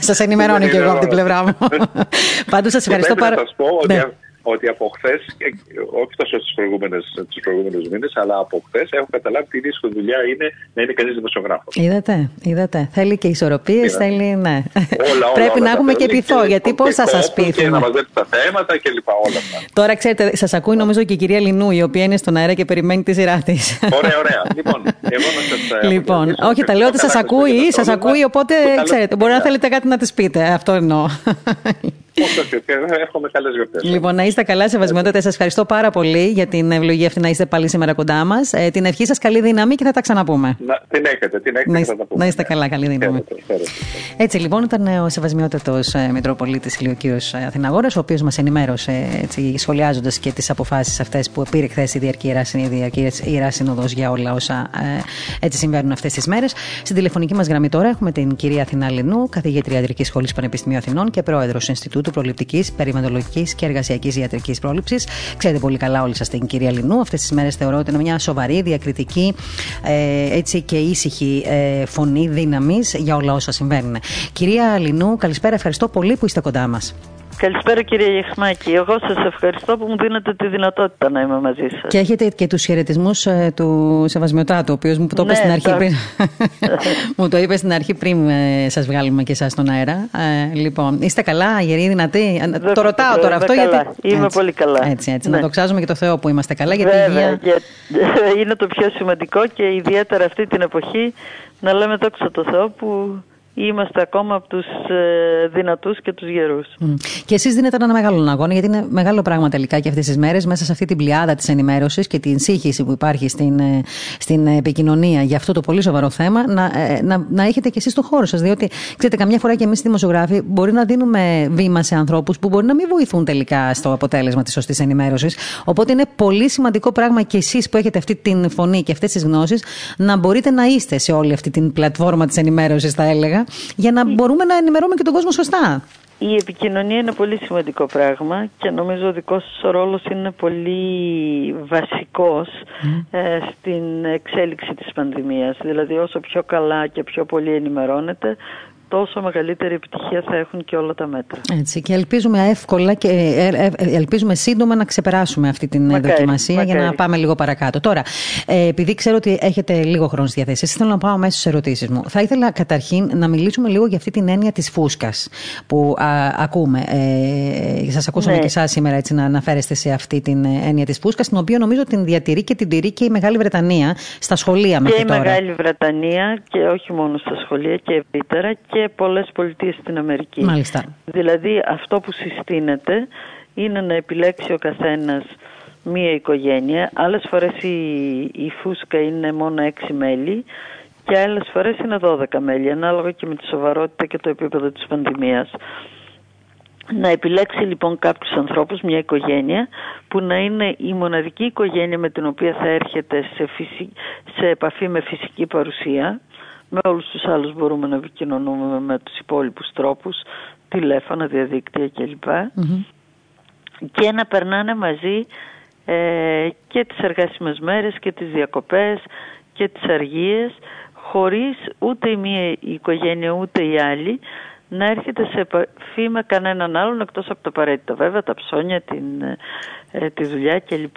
σας ενημερώνω και εγώ από την πλευρά μου. Πάντως σας ευχαριστώ πάρα πολύ ότι από χθες, όχι τόσο στου προηγούμενους μήνες, αλλά από χθες έχω καταλάβει τι δύσκολη δουλειά είναι να είναι κανείς δημοσιογράφος. Είδατε, είδατε. Θέλει και ισορροπίες, θέλει. Ναι. Όλα, όλα, Πρέπει να έχουμε και πειθό, γιατί πώς θα σας πει. Και να μαζέψει τα θέματα και λοιπά, όλα αυτά. Τώρα ξέρετε, σας ακούει νομίζω και η κυρία Λινού, η οποία είναι στον αέρα και περιμένει τη σειρά της. Ωραία, ωραία. Λοιπόν, εγώ να σας. Λοιπόν, όχι, τα λέω ότι σας ακούει, σας ακούει, οπότε ξέρετε, μπορεί να θέλετε κάτι να τη πείτε. Αυτό εννοώ. Όχι, έχουμε καλές γιορτές. Λοιπόν, να είστε καλά, σεβασμιότητα. Σας ευχαριστώ πάρα πολύ για την ευλογία αυτή να είστε πάλι σήμερα κοντά μας. Ε, την ευχή σας, καλή δύναμη και θα τα ξαναπούμε. Να, την έχετε, την έχετε. Να, είστε, θα τα πούμε. να είστε καλά, καλή δύναμη. Έτσι λοιπόν ήταν ο σεβασμιότατος ε, Μητροπολίτη Ηλιοκύριο Αθηναγόρας, ο οποίος μας ενημέρωσε σχολιάζοντας και τις αποφάσεις αυτές που πήρε χθες η Διαρκή Ιερά Σύνοδο για όλα όσα ε, έτσι συμβαίνουν αυτές τις μέρες. Στην τηλεφωνική μας γραμμή τώρα έχουμε την κυρία Αθηνά Λινού, καθηγήτρια Ιατρικής Σχολής Πανεπιστημίου Αθηνών και πρόεδρος Ινστιτούτου του Προληπτικής, Περιβαλλοντολογικής και Εργασιακής Ιατρικής Πρόληψης. Ξέρετε πολύ καλά όλοι σας την κυρία Λινού. Αυτές τις μέρες θεωρώ ότι είναι μια σοβαρή, διακριτική ε, έτσι και ήσυχη ε, φωνή δύναμης για όλα όσα συμβαίνουν. Κυρία Λινού, καλησπέρα. Ευχαριστώ πολύ που είστε κοντά μας. Καλησπέρα κύριε Γεχμάκη. Εγώ σας ευχαριστώ που μου δίνετε τη δυνατότητα να είμαι μαζί σας. Και έχετε και τους χαιρετισμούς ε, του Σεβασμιωτάτου, ο οποίος μου το είπες ναι, στην αρχή πριν. μου το είπες στην αρχή πριν ε, σας βγάλουμε και εσάς στον αέρα. Ε, λοιπόν, είστε καλά, γεροί, δυνατοί; Ε, το ρωτάω τώρα αυτό καλά. γιατί... Είμαι πολύ καλά. Έτσι, έτσι. Ναι. Να δοξάζουμε και το Θεό που είμαστε καλά. Γιατί Βέβαια, υγεία... είναι το πιο σημαντικό και ιδιαίτερα αυτή την εποχή να λέμε δόξα το Θεό που είμαστε ακόμα από τους ε, δυνατούς και τους γερούς. Και εσείς δίνετε ένα μεγάλο αγώνα, γιατί είναι μεγάλο πράγμα τελικά και αυτές τις μέρες, μέσα σε αυτή την πλειάδα της ενημέρωσης και την σύγχυση που υπάρχει στην, ε, στην επικοινωνία για αυτό το πολύ σοβαρό θέμα, να, ε, να, να έχετε και εσείς το χώρο σας. Διότι, ξέρετε, καμιά φορά και εμείς οι δημοσιογράφοι μπορεί να δίνουμε βήμα σε ανθρώπους που μπορεί να μην βοηθούν τελικά στο αποτέλεσμα της σωστής ενημέρωσης. Οπότε είναι πολύ σημαντικό πράγμα και εσείς που έχετε αυτή την φωνή και αυτές τις γνώσεις να μπορείτε να είστε σε όλη αυτή την πλατφόρμα της ενημέρωσης, θα έλεγα για να μπορούμε να ενημερώνουμε και τον κόσμο σωστά. Η επικοινωνία είναι πολύ σημαντικό πράγμα και νομίζω ο δικός σας ρόλος είναι πολύ βασικός ε, στην εξέλιξη της πανδημίας. Δηλαδή όσο πιο καλά και πιο πολύ ενημερώνεται, τόσο μεγαλύτερη επιτυχία θα έχουν και όλα τα μέτρα. Έτσι, και ελπίζουμε εύκολα και ε, ε, ε, ελπίζουμε σύντομα να ξεπεράσουμε αυτή την μακάρι, δοκιμασία για να πάμε λίγο παρακάτω. Τώρα, επειδή ξέρω ότι έχετε λίγο χρόνο στη διαθέση, θέλω να πάω μέσα στι ερωτήσεις μου. Θα ήθελα καταρχήν να μιλήσουμε λίγο για αυτή την έννοια της φούσκας που α, ακούμε. Ε, Σας ακούσαμε ναι. και εσάς σήμερα έτσι, να αναφέρεστε σε αυτή την έννοια της φούσκας, την οποία νομίζω την διατηρεί και την τηρεί και η Μεγάλη Βρετανία στα σχολεία μέχρι τώρα. Και η Μεγάλη Βρετανία και όχι μόνο στα σχολεία και ευρύτερα και και πολλές πολιτείες στην Αμερική. Μάλιστα. Δηλαδή αυτό που συστήνεται είναι να επιλέξει ο καθένας μία οικογένεια. Άλλες φορές η, η φούσκα είναι μόνο έξι μέλη και άλλες φορές είναι 12 μέλη, ανάλογα και με τη σοβαρότητα και το επίπεδο της πανδημίας. Να επιλέξει λοιπόν κάποιους ανθρώπους, μια οικογένεια, που να είναι η μοναδική οικογένεια με την οποία θα έρχεται σε, σε επαφή με φυσική παρουσία, με όλους τους άλλους μπορούμε να επικοινωνούμε με τους υπόλοιπους τρόπους, τηλέφωνα, διαδίκτυα κλπ. Και να περνάνε μαζί ε, και τις εργάσιμες μέρες και τις διακοπές και τις αργίες χωρίς ούτε η μία οικογένεια ούτε η άλλη να έρχεται σε επαφή με κανέναν άλλον εκτός από το απαραίτητο βέβαια, τα ψώνια, την, ε, τη δουλειά κλπ.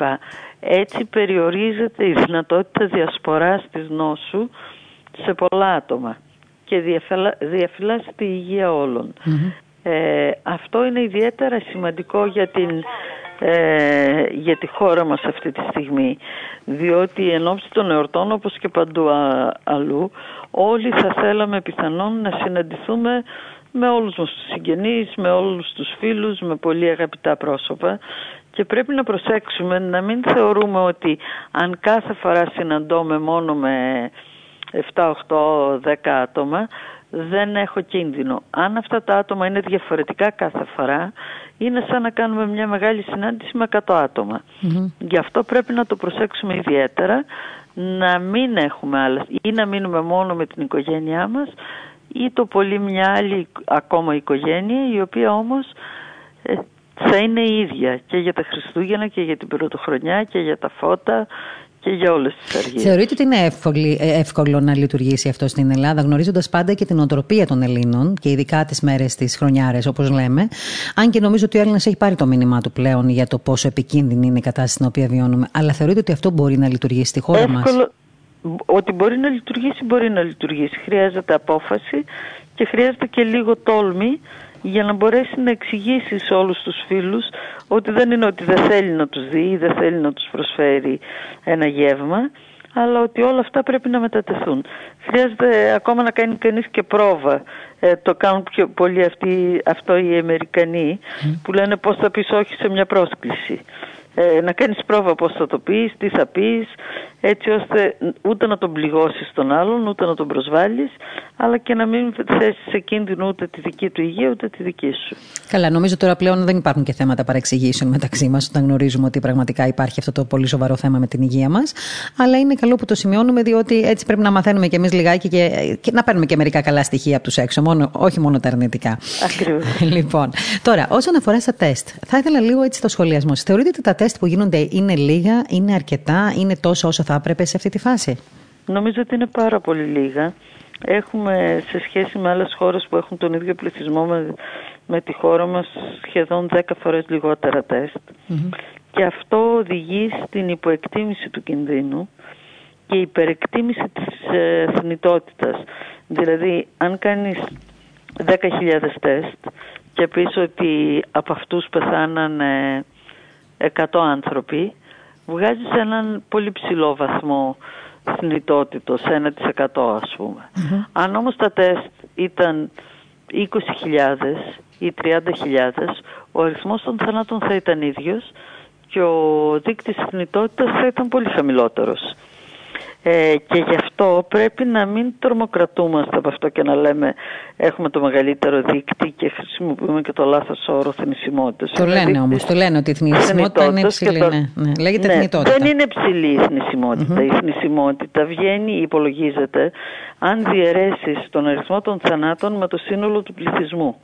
Έτσι περιορίζεται η δυνατότητα διασποράς της νόσου σε πολλά άτομα και διαφυλάσσει τη υγεία Ε, αυτό είναι ιδιαίτερα σημαντικό για, την, ε, για τη χώρα μας αυτή τη στιγμή διότι εν ώψη των εορτών όπως και παντού αλλού όλοι θα θέλαμε πιθανόν να συναντηθούμε με όλους μας τους συγγενείς, με όλους τους φίλους, με πολύ αγαπητά πρόσωπα. Και πρέπει να προσέξουμε να μην θεωρούμε ότι αν κάθε φορά συναντώμε μόνο με 7, 8, 10 άτομα δεν έχω κίνδυνο. Αν αυτά τα άτομα είναι διαφορετικά κάθε φορά, είναι σαν να κάνουμε μια μεγάλη συνάντηση με 100 ατομα Γι' αυτό πρέπει να το προσέξουμε ιδιαίτερα, να μην έχουμε άλλες, ή να μείνουμε μόνο με την οικογένειά μας, ή το πολύ μια άλλη ακόμα οικογένεια, η οποία όμως ε, θα είναι η ίδια και για τα Χριστούγεννα και για την Πρωτοχρονιά και για τα φώτα και για όλες τις αργίες. Θεωρείτε ότι είναι εύκολη, ε, εύκολο να λειτουργήσει αυτό στην Ελλάδα, γνωρίζοντας πάντα και την οτροπία των Ελλήνων και ειδικά τις μέρες της χρονιάρες όπως λέμε. Αν και νομίζω ότι ο Έλληνας έχει πάρει το μήνυμά του πλέον για το πόσο επικίνδυνη είναι η κατάσταση στην οποία βιώνουμε. Αλλά θεωρείτε ότι αυτό μπορεί να λειτουργήσει στη χώρα εύκολο, μας. Ότι μπορεί να λειτουργήσει, μπορεί να λειτουργήσει. Χρειάζεται απόφαση και χρειάζεται και λίγο τόλμη για να μπορέσει να εξηγήσει σε όλους τους φίλους ότι δεν είναι ότι δεν θέλει να τους δει ή δεν θέλει να τους προσφέρει ένα γεύμα, αλλά ότι όλα αυτά πρέπει να μετατεθούν. Χρειάζεται ακόμα να κάνει κανείς και πρόβα. Ε, το κάνουν πιο πολύ αυτοί, αυτό οι Αμερικανοί που λένε πώς θα πεις όχι σε μια πρόσκληση ε, να κάνεις πρόβα πώς θα το πεις, τι θα πεις, έτσι ώστε ούτε να τον πληγώσεις τον άλλον, ούτε να τον προσβάλλεις, αλλά και να μην θέσεις σε κίνδυνο ούτε τη δική του υγεία, ούτε τη δική σου. Καλά, νομίζω τώρα πλέον δεν υπάρχουν και θέματα παρεξηγήσεων μεταξύ μας, όταν γνωρίζουμε ότι πραγματικά υπάρχει αυτό το πολύ σοβαρό θέμα με την υγεία μας, αλλά είναι καλό που το σημειώνουμε, διότι έτσι πρέπει να μαθαίνουμε κι εμείς λιγάκι και, και να παίρνουμε και μερικά καλά στοιχεία από τους έξω, μόνο, όχι μόνο τα αρνητικά. Ακριβώς. λοιπόν, τώρα, όσον αφορά στα τεστ, θα ήθελα λίγο έτσι το σχολιασμό. Θεωρείτε ότι τα τεστ τεστ που γίνονται είναι λίγα, είναι αρκετά, είναι τόσο όσο θα έπρεπε σε αυτή τη φάση; Νομίζω ότι είναι πάρα πολύ λίγα. Έχουμε σε σχέση με άλλες χώρες που έχουν τον ίδιο πληθυσμό με, με τη χώρα μας σχεδόν 10 φορές λιγότερα Και αυτό οδηγεί στην υποεκτίμηση του κινδύνου και υπερεκτίμηση της ε, θνητότητας. Δηλαδή, αν κάνεις 10.000 τεστ και πεις ότι από αυτούς πεθάνανε 100 άνθρωποι, βγάζεις έναν πολύ ψηλό βαθμό θνητότητος, 1% ας πούμε. Αν όμως τα τεστ ήταν 20.000 ή 30.000, ο αριθμός των θανάτων θα ήταν ίδιος και ο δείκτης θνητότητας θα ήταν πολύ χαμηλότερος. Ε, και γι' αυτό πρέπει να μην τρομοκρατούμαστε από αυτό και να λέμε έχουμε το μεγαλύτερο δείκτη και χρησιμοποιούμε και το λάθος όρο θνησιμότητας. Το λένε όμως, το λένε ότι η θνησιμότητα είναι υψηλή. Το... Ναι, ναι. Λέγεται ναι, Δεν είναι υψηλή η θνησιμότητα. Η θνησιμότητα βγαίνει, υπολογίζεται, αν διαιρέσει τον αριθμό των θανάτων με το σύνολο του πληθυσμού.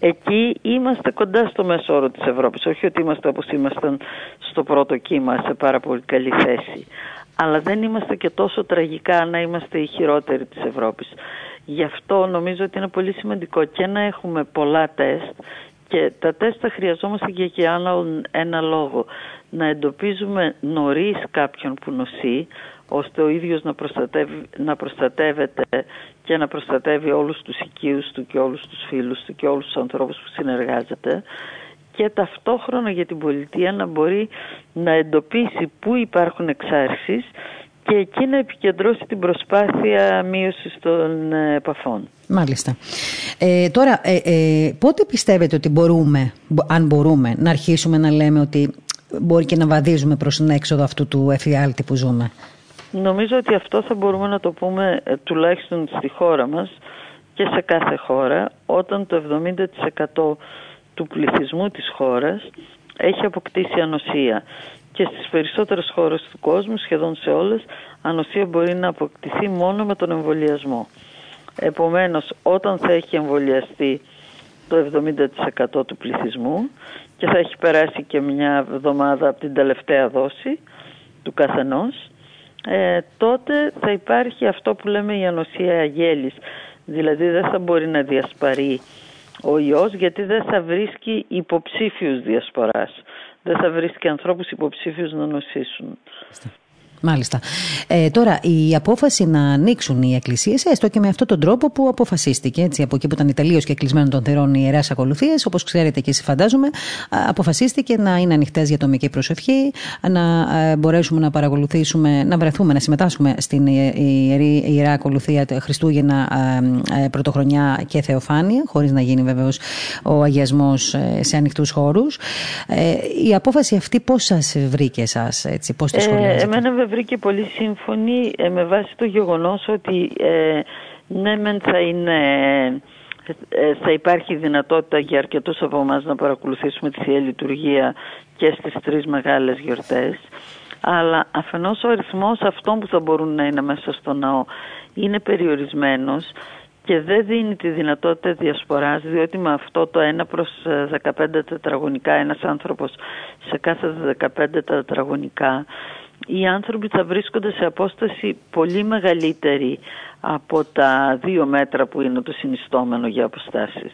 Εκεί είμαστε κοντά στο μέσο όρο της Ευρώπης. Όχι ότι είμαστε όπως ήμασταν στο πρώτο κύμα σε πάρα πολύ καλή θέση αλλά δεν είμαστε και τόσο τραγικά να είμαστε οι χειρότεροι της Ευρώπης. Γι' αυτό νομίζω ότι είναι πολύ σημαντικό και να έχουμε πολλά τεστ και τα τεστ τα χρειαζόμαστε και για ένα λόγο. Να εντοπίζουμε νωρίς κάποιον που νοσεί, ώστε ο ίδιος να, να προστατεύεται και να προστατεύει όλους τους οικείους του και όλους τους φίλους του και όλους τους ανθρώπους που συνεργάζεται και ταυτόχρονα για την πολιτεία να μπορεί να εντοπίσει πού υπάρχουν εξάρσεις και εκεί να επικεντρώσει την προσπάθεια μείωσης των ε, επαφών. Μάλιστα. Ε, τώρα, ε, ε, πότε πιστεύετε ότι μπορούμε, αν μπορούμε, να αρχίσουμε να λέμε ότι μπορεί και να βαδίζουμε προς την έξοδο αυτού του εφιάλτη που ζούμε; Νομίζω ότι αυτό θα μπορούμε να το πούμε ε, τουλάχιστον στη χώρα μας και σε κάθε χώρα όταν το 70% του πληθυσμού της χώρας έχει αποκτήσει ανοσία και στις περισσότερες χώρες του κόσμου, σχεδόν σε όλες, ανοσία μπορεί να αποκτηθεί μόνο με τον εμβολιασμό. Επομένως, όταν θα έχει εμβολιαστεί το 70% του πληθυσμού και θα έχει περάσει και μια εβδομάδα από την τελευταία δόση του καθενός, ε, τότε θα υπάρχει αυτό που λέμε η ανοσία αγέλης. Δηλαδή δεν θα μπορεί να διασπαρεί ο ιός γιατί δεν θα βρίσκει υποψήφιους διασποράς. Δεν θα βρίσκει ανθρώπους υποψήφιους να νοσήσουν. Μάλιστα. Ε, τώρα, η απόφαση να ανοίξουν οι εκκλησίες, έστω και με αυτόν τον τρόπο που αποφασίστηκε, έτσι, από εκεί που ήταν τελείως και κλεισμένο των θερών οι ιερέ ακολουθίες, όπως ξέρετε και εσείς φαντάζομαι, αποφασίστηκε να είναι ανοιχτές για τομική προσευχή, να ε, μπορέσουμε να παρακολουθήσουμε, να βρεθούμε, να συμμετάσχουμε στην ιερή, ιερά ακολουθία Χριστούγεννα, ε, Πρωτοχρονιά και Θεοφάνεια, χωρίς να γίνει βεβαίως ο αγιασμός ε, σε ανοιχτούς χώρους. η απόφαση αυτή πώς σας βρήκε εσάς, πώς τη σχολιάζετε; Βρήκε πολύ σύμφωνη ε, με βάση το γεγονός ότι ε, ναι μεν θα είναι... Ε, θα υπάρχει δυνατότητα για αρκετούς από εμάς να παρακολουθήσουμε τη Θεία Λειτουργία και στις τρεις μεγάλες γιορτές αλλά αφενός ο αριθμός αυτών που θα μπορούν να είναι μέσα στο ναό είναι περιορισμένος και δεν δίνει τη δυνατότητα διασποράς διότι με αυτό το 1 προς 15 τετραγωνικά ένας άνθρωπος σε κάθε 15 τετραγωνικά οι άνθρωποι θα βρίσκονται σε απόσταση πολύ μεγαλύτερη από τα δύο μέτρα που είναι το συνιστόμενο για αποστασεις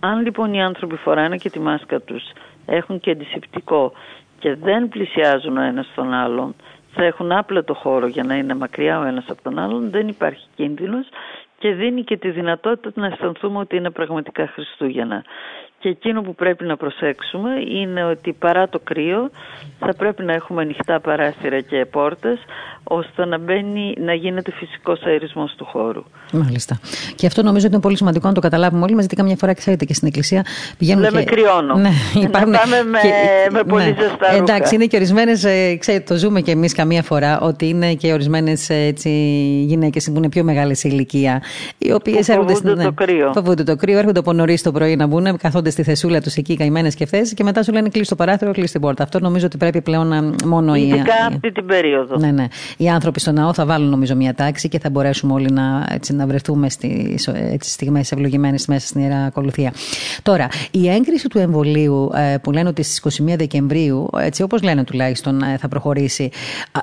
Αν λοιπόν οι άνθρωποι φοράνε και τη μάσκα τους, έχουν και αντισηπτικό και δεν πλησιάζουν ο ένας τον άλλον, θα έχουν άπλετο χώρο για να είναι μακριά ο ένας από τον άλλον, δεν υπάρχει κίνδυνος και δίνει και τη δυνατότητα να αισθανθούμε ότι είναι πραγματικά Χριστούγεννα. Και εκείνο που πρέπει να προσέξουμε είναι ότι παρά το κρύο θα πρέπει να έχουμε ανοιχτά παράθυρα και πόρτες ώστε να, μπαίνει, να γίνεται φυσικός αερισμός του χώρου. Μάλιστα. Και αυτό νομίζω ότι είναι πολύ σημαντικό να το καταλάβουμε όλοι μας, γιατί καμιά φορά ξέρετε και στην εκκλησία πηγαίνουν Λέμε και... κρυώνω. Ναι, υπάρχουν... Να πάμε με, και... με πολύ ναι. ζεστά ρούχα. Εντάξει, είναι και ορισμένες, ε, ξέρετε, το ζούμε και εμείς καμία φορά, ότι είναι και ορισμένες γυναίκες που είναι πιο μεγάλες σε ηλικία, οι οποίες έρχονται στην... το κρύο. Φοβούνται το κρύο, έρχονται από νωρίς το πρωί να μπουν, καθόνται στη θεσούλα τους εκεί καημένες και αυτέ και μετά σου λένε κλείσει το παράθυρο, κλείσει την πόρτα. Αυτό νομίζω ότι πρέπει πλέον να μόνο Ειδικά οι. Ειδικά αυτή την περίοδο. Ναι, ναι. Οι άνθρωποι στο ναό θα βάλουν νομίζω μια τάξη και θα μπορέσουμε όλοι να, έτσι, να βρεθούμε στι στιγμές ευλογημένες μέσα στην ιερά ακολουθία. Τώρα, η έγκριση του εμβολίου ε, που λένε ότι στις 21 Δεκεμβρίου, έτσι όπως λένε τουλάχιστον, ε, θα προχωρήσει.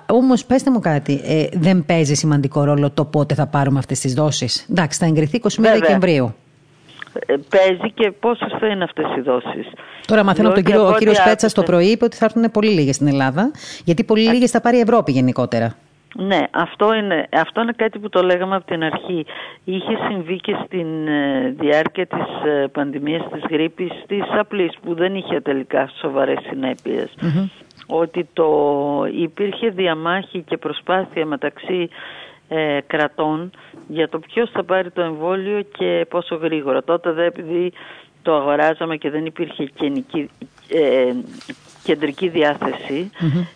Όμως, πέστε μου κάτι, ε, δεν παίζει σημαντικό ρόλο το πότε θα πάρουμε αυτές τις δόσεις. Εντάξει, θα εγκριθεί 21 Δεκεμβρίου. Ε, παίζει και πόσες θα είναι αυτές οι δώσει. Τώρα μαθαίνω από τον κύριο, ο κύριος Πέτσα το πρωί είπε ότι θα έρθουν πολύ λίγες στην Ελλάδα, γιατί πολύ λίγες θα πάρει η Ευρώπη γενικότερα. Ναι, αυτό είναι, αυτό είναι κάτι που το λέγαμε από την αρχή. Είχε συμβεί και στην ε, διάρκεια της ε, πανδημίας της γρήπης της απλής που δεν είχε τελικά σοβαρές Ότι το, υπήρχε διαμάχη και προσπάθεια μεταξύ ε, κρατών για το ποιος θα πάρει το εμβόλιο και πόσο γρήγορα. Τότε δε επειδή το αγοράζαμε και δεν υπήρχε ε, κεντρική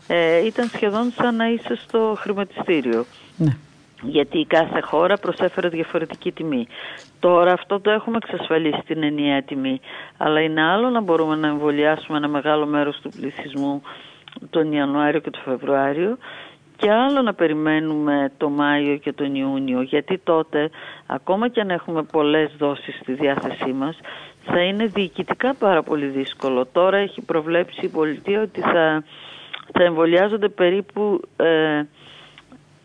ε, ήταν σχεδόν σαν να είσαι στο χρηματιστήριο. Ναι. Γιατί κάθε χώρα προσέφερε διαφορετική τιμή. Τώρα αυτό το έχουμε εξασφαλίσει την ενιαία τιμή. Αλλά είναι άλλο να μπορούμε να εμβολιάσουμε ένα μεγάλο μέρος του πληθυσμού τον Ιανουάριο και τον Φεβρουάριο και άλλο να περιμένουμε το Μάιο και τον Ιούνιο γιατί τότε ακόμα και αν έχουμε πολλές δόσεις στη διάθεσή μας θα είναι διοικητικά πάρα πολύ δύσκολο. Τώρα έχει προβλέψει η πολιτεία ότι θα, θα εμβολιάζονται περίπου ε,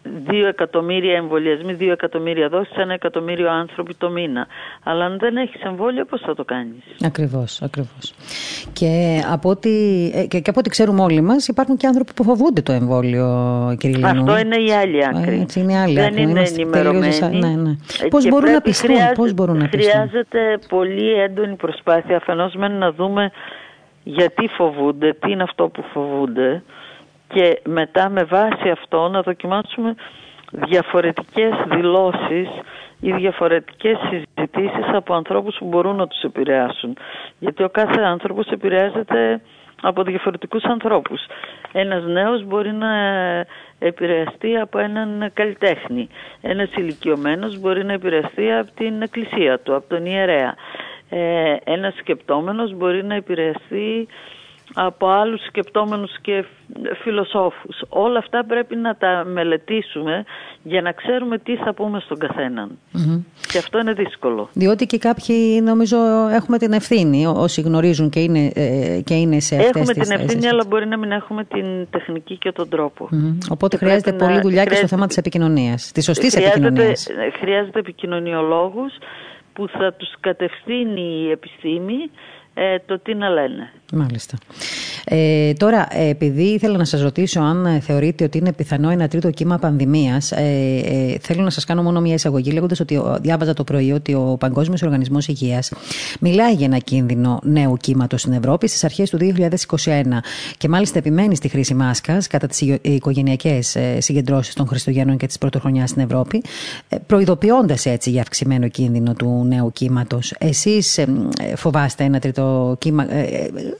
2 εκατομμύρια εμβολιασμοί, 2 εκατομμύρια δόσεις, ένα εκατομμύριο άνθρωποι το μήνα. Αλλά αν δεν έχεις εμβόλιο, πώς θα το κάνεις; Ακριβώς, ακριβώς. Και από ό,τι, ε, και, και από ό,τι ξέρουμε όλοι μας, υπάρχουν και άνθρωποι που φοβούνται το εμβόλιο, κύριε Λινού. Αυτό είναι η άλλη άκρη. Έτσι είναι η άλλη δεν άκρη. είναι ενημερωμένοι. Ναι, ναι. Πώς, μπορούν να πιστούν, χρειάζεται, πώς μπορούν να πιστούν; Χρειάζεται πολύ έντονη προσπάθεια, αφενός με να δούμε γιατί φοβούνται, τι είναι αυτό που φοβούνται και μετά με βάση αυτό να δοκιμάσουμε διαφορετικές δηλώσεις ή διαφορετικές συζητήσεις από ανθρώπους που μπορούν να τους επηρεάσουν. Γιατί ο κάθε άνθρωπος επηρεάζεται από διαφορετικούς ανθρώπους. Ένας νέος μπορεί να επηρεαστεί από έναν καλλιτέχνη. Ένας ηλικιωμένος μπορεί να επηρεαστεί από την εκκλησία του, από τον ιερέα. Ε, ένας σκεπτόμενος μπορεί να επηρεαστεί από άλλους σκεπτόμενους και φιλοσόφους. Όλα αυτά πρέπει να τα μελετήσουμε για να ξέρουμε τι θα πούμε στον καθεναν Και αυτό είναι δύσκολο. Διότι και κάποιοι νομίζω έχουμε την ευθύνη όσοι γνωρίζουν και είναι, ε, και είναι σε αυτές Έχουμε τις την ευθύνη αλλά μπορεί να μην έχουμε την τεχνική και τον τρόπο. Οπότε χρειάζεται πολλή δουλειά και στο θέμα της επικοινωνίας, της σωστής επικοινωνίας. Χρειάζεται επικοινωνιολόγους που θα τους κατευθύνει η επιστήμη ε, το τι να λένε. Μάλιστα. Ε, τώρα, ε, επειδή ήθελα να σας ρωτήσω αν ε, θεωρείτε ότι είναι πιθανό ένα τρίτο κύμα πανδημίας, ε, ε, θέλω να σας κάνω μόνο μια εισαγωγή λέγοντας ότι διάβαζα το πρωί ότι ο Παγκόσμιος Οργανισμός Υγείας μιλάει για ένα κίνδυνο νέου κύματος στην Ευρώπη στις αρχές του 2021 και μάλιστα επιμένει στη χρήση μάσκας κατά τις οικογενειακές συγκεντρώσεις των Χριστουγέννων και της Πρωτοχρονιάς στην Ευρώπη, προειδοποιώντας έτσι για αυξημένο κίνδυνο του νέου κύματος. Εσείς φοβάστε ένα τρίτο κύμα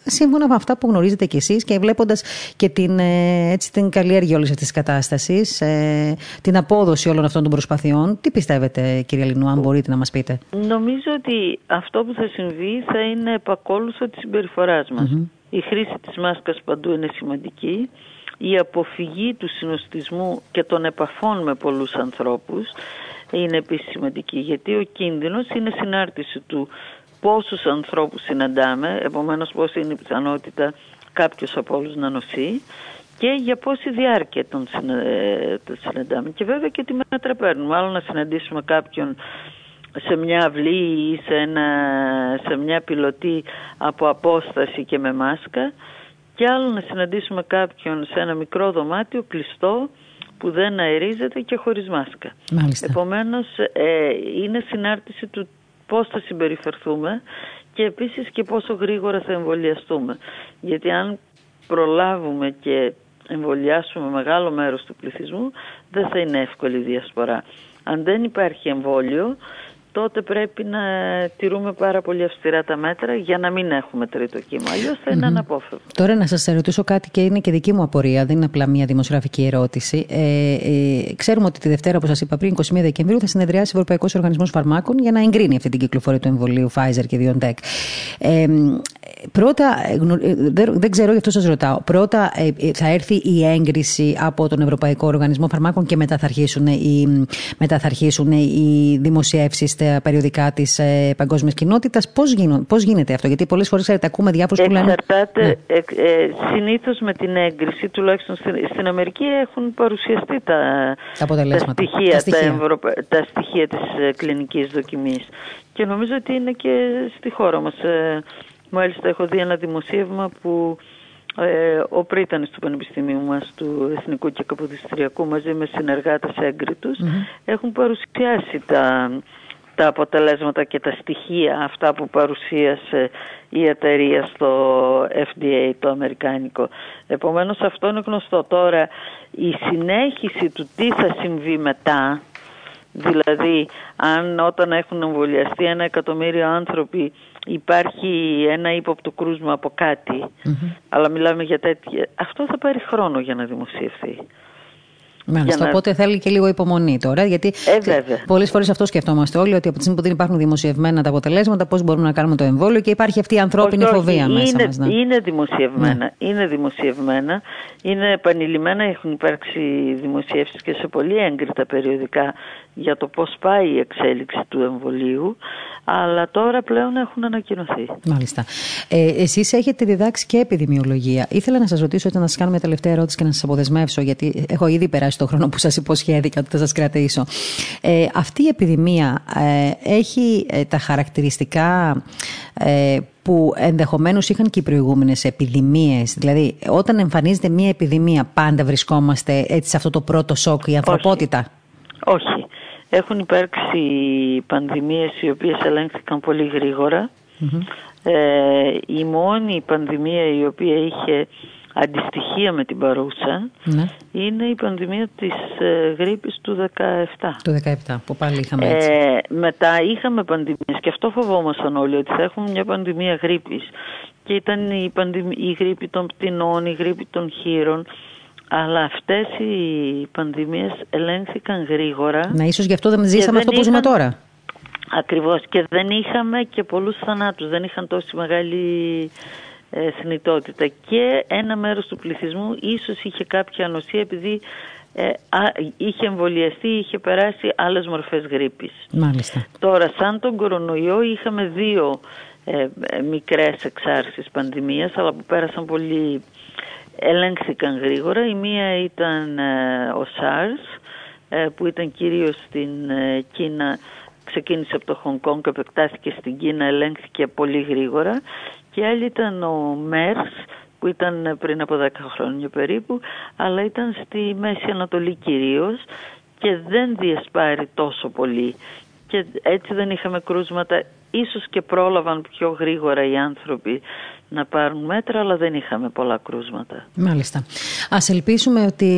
σύμφωνα με αυτά που γνωρίζετε κι εσείς και βλέποντας και την, ε, έτσι, την καλλιέργεια όλης αυτής της κατάστασης, ε, την απόδοση όλων αυτών των προσπαθειών. Τι πιστεύετε κύριε Λινού, αν μπορείτε να μας πείτε; Νομίζω ότι αυτό που θα συμβεί θα είναι επακόλουθο της συμπεριφοράς μας. Η χρήση της μάσκας παντού είναι σημαντική. Η αποφυγή του συνοστισμού και των επαφών με πολλούς ανθρώπους είναι επίσης σημαντική γιατί ο κίνδυνος είναι συνάρτηση του πόσους ανθρώπους συναντάμε, επομένως πώς είναι η πιθανότητα κάποιος από όλους να νοσεί και για πόση διάρκεια τον συναντάμε. Και βέβαια και τι μέτρα παίρνουμε. Άλλο να συναντήσουμε κάποιον σε μια αυλή ή σε, ένα, σε μια πιλωτή από απόσταση και με μάσκα και άλλο να συναντήσουμε κάποιον σε ένα μικρό δωμάτιο κλειστό που δεν αερίζεται και χωρίς μάσκα. Μάλιστα. Επομένως ε, είναι συνάρτηση του πώς θα συμπεριφερθούμε και επίσης και πόσο γρήγορα θα εμβολιαστούμε. Γιατί αν προλάβουμε και εμβολιάσουμε μεγάλο μέρος του πληθυσμού δεν θα είναι εύκολη η διασπορά. Αν δεν υπάρχει εμβόλιο τότε πρέπει να τηρούμε πάρα πολύ αυστηρά τα μέτρα για να μην έχουμε τρίτο κύμα. Αλλιώς θα είναι αναπόφευκτο. Τώρα να σας ρωτήσω κάτι και είναι και δική μου απορία, δεν είναι απλά μια δημοσιογραφική ερώτηση. Ε, ε, ξέρουμε ότι τη Δευτέρα, όπως σας είπα πριν, 21 Δεκεμβρίου, θα συνεδριάσει ο Ευρωπαϊκός Οργανισμός Φαρμάκων για να εγκρίνει αυτή την κυκλοφορία του εμβολίου Pfizer και BioNTech. Ε, πρώτα, ε, ε, δεν ξέρω, γι' αυτό σας ρωτάω. Πρώτα θα έρθει η έγκριση από τον Ευρωπαϊκό Οργανισμό Φαρμάκων και μετά θα αρχίσουν οι, μετά θα αρχίσουν οι δημοσιεύσεις στα περιοδικά της ε, παγκόσμιας κοινότητας. Πώς γίνεται αυτό, Γιατί πολλές φορές ακούμε διάφορους που λένε. Εξαρτάται ναι. ε, ε, συνήθως με την έγκριση, τουλάχιστον στην, στην Αμερική έχουν παρουσιαστεί τα, τα, στοιχεία, τα στοιχεία, τα, στοιχεία της ε, κλινικής δοκιμής. Και νομίζω ότι είναι και στη χώρα μας. Ε, μάλιστα έχω δει ένα δημοσίευμα που ε, ο πρίτανης του Πανεπιστημίου μας, του Εθνικού και Καποδιστριακού, μαζί με συνεργάτες έχουν παρουσιάσει τα, τα αποτελέσματα και τα στοιχεία αυτά που παρουσίασε η εταιρεία στο FDA το αμερικάνικο. Επομένως αυτό είναι γνωστό. Τώρα η συνέχιση του τι θα συμβεί μετά, δηλαδή αν όταν έχουν εμβολιαστεί ένα εκατομμύριο άνθρωποι υπάρχει ένα ύποπτο κρούσμα από αλλά μιλάμε για τέτοια, αυτό θα πάρει χρόνο για να δημοσιευθεί. Μάλιστα. Να... Οπότε θέλει και λίγο υπομονή τώρα. Γιατί ε, πολλές φορές αυτό σκεφτόμαστε όλοι, ότι από τη στιγμή που δεν υπάρχουν δημοσιευμένα τα αποτελέσματα, πώς μπορούμε να κάνουμε το εμβόλιο και υπάρχει αυτή η ανθρώπινη όχι, φοβία όχι. μέσα είναι, μας, ναι. είναι δημοσιευμένα. Ναι. Είναι δημοσιευμένα. Είναι επανειλημμένα. Έχουν υπάρξει δημοσιεύσεις και σε πολύ έγκριτα περιοδικά για το πώς πάει η εξέλιξη του εμβολίου. Αλλά τώρα πλέον έχουν ανακοινωθεί. Μάλιστα. Ε, Εσείς έχετε διδάξει και επιδημιολογία. Ήθελα να σας ρωτήσω, όταν να σας κάνω μια τελευταία ερώτηση και να σας αποδεσμεύσω, γιατί έχω ήδη περάσει στο χρόνο που σας υποσχέθηκα ότι θα σας κρατήσω. Ε, αυτή η επιδημία ε, έχει ε, τα χαρακτηριστικά ε, που ενδεχομένως είχαν και οι προηγούμενες επιδημίες. Δηλαδή, όταν εμφανίζεται μία επιδημία, πάντα βρισκόμαστε έτσι σε αυτό το πρώτο σοκ, η ανθρωπότητα. Όχι. Όχι. Έχουν υπάρξει πανδημίες οι οποίες ελέγχθηκαν πολύ Ε, η μόνη πανδημία η οποία είχε αντιστοιχεία με την παρούσα ναι. είναι η πανδημία της ε, γρήπης του 17. Το 17 που πάλι είχαμε έτσι. Ε, μετά είχαμε πανδημίες και αυτό φοβόμασταν όλοι ότι θα έχουμε μια πανδημία γρήπης και ήταν η, η γρήπη των πτηνών, η γρήπη των χείρων αλλά αυτές οι πανδημίες ελέγχθηκαν γρήγορα. Να ίσως γι' αυτό δεν ζήσαμε αυτό που ζούμε τώρα. Ακριβώς και δεν είχαμε και πολλούς θανάτους, δεν είχαν τόση μεγάλη ε, θνητότητα και ένα μέρος του πληθυσμού ίσως είχε κάποια ανοσία επειδή ε, είχε εμβολιαστεί ή είχε περάσει άλλες μορφές γρήπης. Μάλιστα. Τώρα, σαν τον κορονοϊό είχαμε δύο ε, μικρές εξάρσεις πανδημίας, αλλά που πέρασαν πολύ, ελέγχθηκαν γρήγορα. Η μία ήταν ε, ο SARS, ε, που ήταν κυρίως στην Κίνα, ξεκίνησε από το Χονγκ Κόνγκ και επεκτάθηκε στην Κίνα, ελέγχθηκε πολύ γρήγορα και άλλη ήταν ο ΜΕΡΣ που ήταν πριν από 10 χρόνια περίπου, αλλά ήταν στη Μέση Ανατολή κυρίως και δεν διασπάρει τόσο πολύ. Και έτσι δεν είχαμε κρούσματα, ίσως και πρόλαβαν πιο γρήγορα οι άνθρωποι να πάρουν μέτρα, αλλά δεν είχαμε πολλά κρούσματα. Μάλιστα. Α ελπίσουμε ότι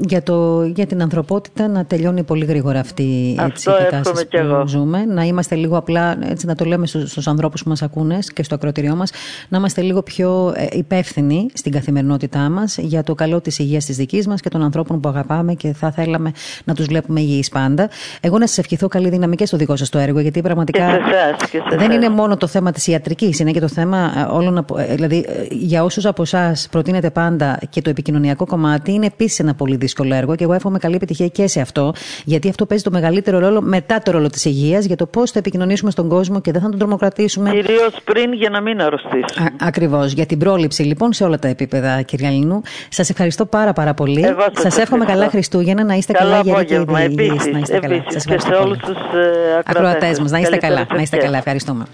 για, το, για την ανθρωπότητα να τελειώνει πολύ γρήγορα αυτή έτσι, η κατάσταση που εγώ. ζούμε. Να είμαστε λίγο απλά, έτσι να το λέμε στους ανθρώπους που μας ακούνε και στο ακροτηριό μας, να είμαστε λίγο πιο ε, υπεύθυνοι στην καθημερινότητά μας για το καλό της υγείας της δικής μας και των ανθρώπων που αγαπάμε και θα θέλαμε να τους βλέπουμε υγιείς πάντα. Εγώ να σας ευχηθώ καλή δύναμη και στο δικό σας το έργο, γιατί πραγματικά δεν είναι μόνο το θέμα της ιατρικής, είναι και το θέμα ε, όλων ε, δηλαδή ε, για όσους από εσάς προτείνετε πάντα και το επικοινωνιακό κομμάτι, είναι επίσης ένα πολύ δύσκολο έργο και εγώ εύχομαι καλή επιτυχία και σε αυτό, γιατί αυτό παίζει το μεγαλύτερο ρόλο μετά το ρόλο της υγείας για το πώς θα επικοινωνήσουμε στον κόσμο και δεν θα τον τρομοκρατήσουμε. Κυρίως πριν για να μην αρρωστήσει. Ακριβώς. Για την πρόληψη λοιπόν σε όλα τα επίπεδα, κυρία Λινού. Σας ευχαριστώ πάρα πάρα πολύ. Σας εύχομαι καλά Χριστούγεννα, να είστε καλά, καλά και Να είστε καλά. Σας ευχαριστώ. Και σε όλους τους ακροατές μας. Να είστε καλά. Να είστε καλά. Ευχαριστούμε.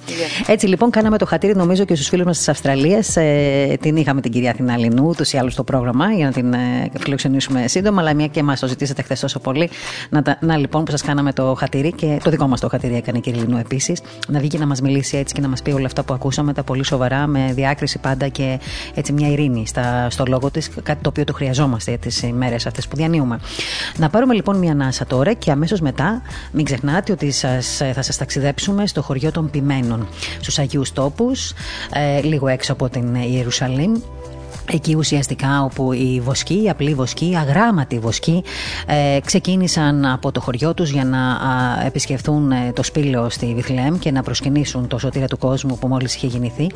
Έτσι λοιπόν κάναμε το χατήρι νομίζω και στους φίλους μας της Αυστραλία. Ε, την είχαμε την κυρία Αθηνά Λινού, ούτως ή άλλως στο πρόγραμμα, για να την ε, φιλοξενήσουμε σύντομα. Αλλά μια και μας το ζητήσατε χθες τόσο πολύ. Να, να λοιπόν που σας κάναμε το χατήρι και το δικό μας το χατήρι έκανε η κυρία Λινού επίσης. Να βγει και να μας μιλήσει έτσι και να μας πει όλα αυτά που ακούσαμε, τα πολύ σοβαρά, με διάκριση πάντα και έτσι μια ειρήνη στα, στο λόγο της, κάτι το οποίο το χρειαζόμαστε τις ημέρες αυτές που διανύουμε. Να πάρουμε λοιπόν μια ανάσα τώρα και αμέσως μετά μην ξεχνάτε ότι σας, θα σας ταξιδέψουμε στο χωριό των Πιμένων, στους Αγίους Τόπους, ε, λίγο έξω από την Ιερουσαλήμ Εκεί ουσιαστικά όπου οι βοσκοί, οι απλοί βοσκοί, οι αγράμματοι βοσκοί ε, ξεκίνησαν από το χωριό τους για να επισκεφθούν ε, το σπήλαιο στη Βιθλέμ και να προσκυνήσουν το σωτήρα του κόσμου που μόλις είχε γεννηθεί.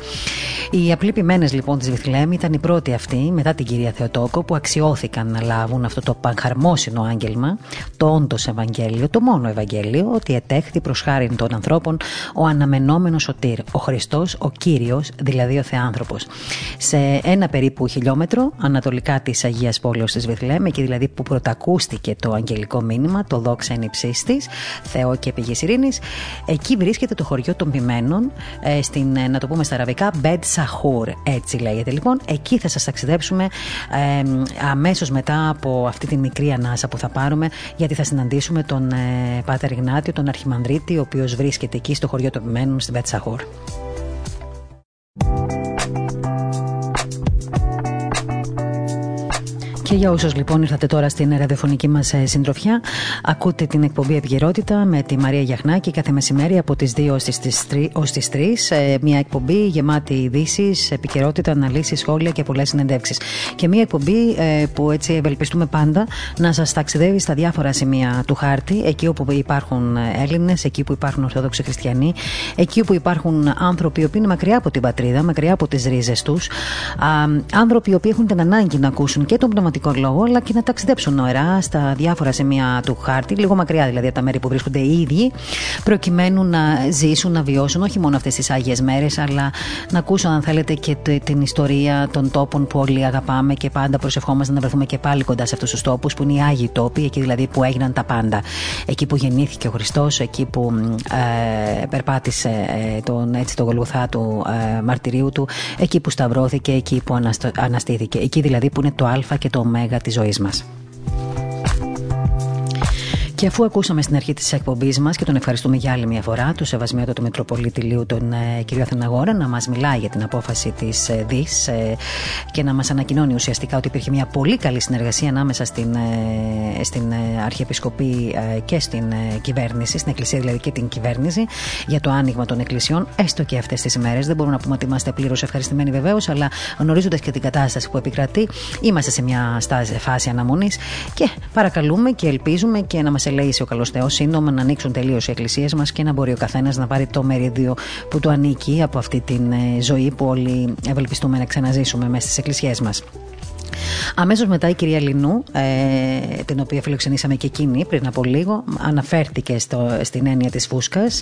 Οι απλοί ποιμένες λοιπόν της Βιθλέμ ήταν οι πρώτοι αυτοί μετά την κυρία Θεοτόκο που αξιώθηκαν να λάβουν αυτό το παγχαρμόσυνο άγγελμα, το όντως Ευαγγέλιο, το μόνο Ευαγγέλιο, ότι ετέχθη προς χάρη των ανθρώπων ο αναμενόμενος σωτήρ, ο Χριστός, ο Κύριος, δηλαδή ο Θεάνθρωπος. Σε ένα περίπου περίπου χιλιόμετρο ανατολικά της Αγίας Πόλεως της Βιθλέμ, εκεί δηλαδή που πρωτακούστηκε το αγγελικό μήνυμα, το δόξα είναι υψής της, Θεό και πηγής ειρήνης. Εκεί βρίσκεται το χωριό των Πιμένων, ε, στην, ε, να το πούμε στα αραβικά, Bed Sahur, έτσι λέγεται. Λοιπόν, εκεί θα σας ταξιδέψουμε ε, αμέσως μετά από αυτή τη μικρή ανάσα που θα πάρουμε, γιατί θα συναντήσουμε τον ε, Πάτερ Γνάτιο, τον Αρχιμανδρίτη, ο οποίος βρίσκεται εκεί στο χωριό των Πιμένων, στην Bed Sahur. Και για όσους λοιπόν ήρθατε τώρα στην ραδιοφωνική μας ε, συντροφιά, ακούτε την εκπομπή Επικαιρότητα με τη Μαρία Γιαχνάκη κάθε μεσημέρι από τις 2 ως τις 3. Μια εκπομπή γεμάτη ειδήσεις, επικαιρότητα, αναλύσεις, σχόλια και πολλές συνεντεύξεις. Και μια εκπομπή ε, που έτσι ευελπιστούμε πάντα να σας ταξιδεύει στα διάφορα σημεία του χάρτη, εκεί όπου υπάρχουν Έλληνες, εκεί που υπάρχουν Ορθόδοξοι Χριστιανοί, εκεί όπου υπάρχουν άνθρωποι οι οποίοι είναι μακριά από την πατρίδα, μακριά από τις ρίζες τους, άνθρωποι οι οποίοι έχουν την ανάγκη να ακούσουν και τον πνευματικό λόγο, αλλά και να ταξιδέψουν νοερά στα διάφορα σημεία του χάρτη, λίγο μακριά δηλαδή από τα μέρη που βρίσκονται οι ίδιοι, προκειμένου να ζήσουν, να βιώσουν όχι μόνο αυτές τις άγιες μέρες, αλλά να ακούσουν, αν θέλετε, και την ιστορία των τόπων που όλοι αγαπάμε και πάντα προσευχόμαστε να βρεθούμε και πάλι κοντά σε αυτούς τους τόπους, που είναι οι άγιοι τόποι, εκεί δηλαδή που έγιναν τα πάντα. Εκεί που γεννήθηκε ο Χριστός, εκεί που ε, περπάτησε ε, τον, έτσι, το γολγοθά του ε, μαρτυρίου του, εκεί που σταυρώθηκε, εκεί που αναστήθηκε. Εκεί δηλαδή που είναι το Α και το ωμέγα της ζωής μας. Και αφού ακούσαμε στην αρχή της εκπομπής μας και τον ευχαριστούμε για άλλη μια φορά, του Σεβασμιότατο Μητροπολίτη Λίου, τον ε, κ. Αθηναγόρα, να μας μιλάει για την απόφαση της ε, ΔΙΣ ε, και να μας ανακοινώνει ουσιαστικά ότι υπήρχε μια πολύ καλή συνεργασία ανάμεσα στην, ε, στην ε, Αρχιεπισκοπή ε, και στην κυβέρνηση, στην Εκκλησία δηλαδή και την κυβέρνηση, για το άνοιγμα των εκκλησιών, έστω και αυτές τις ημέρες. Δεν μπορούμε να πούμε ότι είμαστε πλήρως ευχαριστημένοι βεβαίως, αλλά γνωρίζοντας και την κατάσταση που επικρατεί, είμαστε σε μια φάση αναμονής και παρακαλούμε και ελπίζουμε και να μας ελέγχει ο καλός Θεός σύντομα να ανοίξουν τελείως οι εκκλησίες μας και να μπορεί ο καθένας να πάρει το μερίδιο που του ανήκει από αυτή τη ε, ζωή που όλοι ευελπιστούμε να ξαναζήσουμε μέσα στις εκκλησίε μας. Αμέσως μετά η κυρία Λινού, ε, την οποία φιλοξενήσαμε και εκείνη πριν από λίγο, αναφέρθηκε στο, στην έννοια της φούσκας,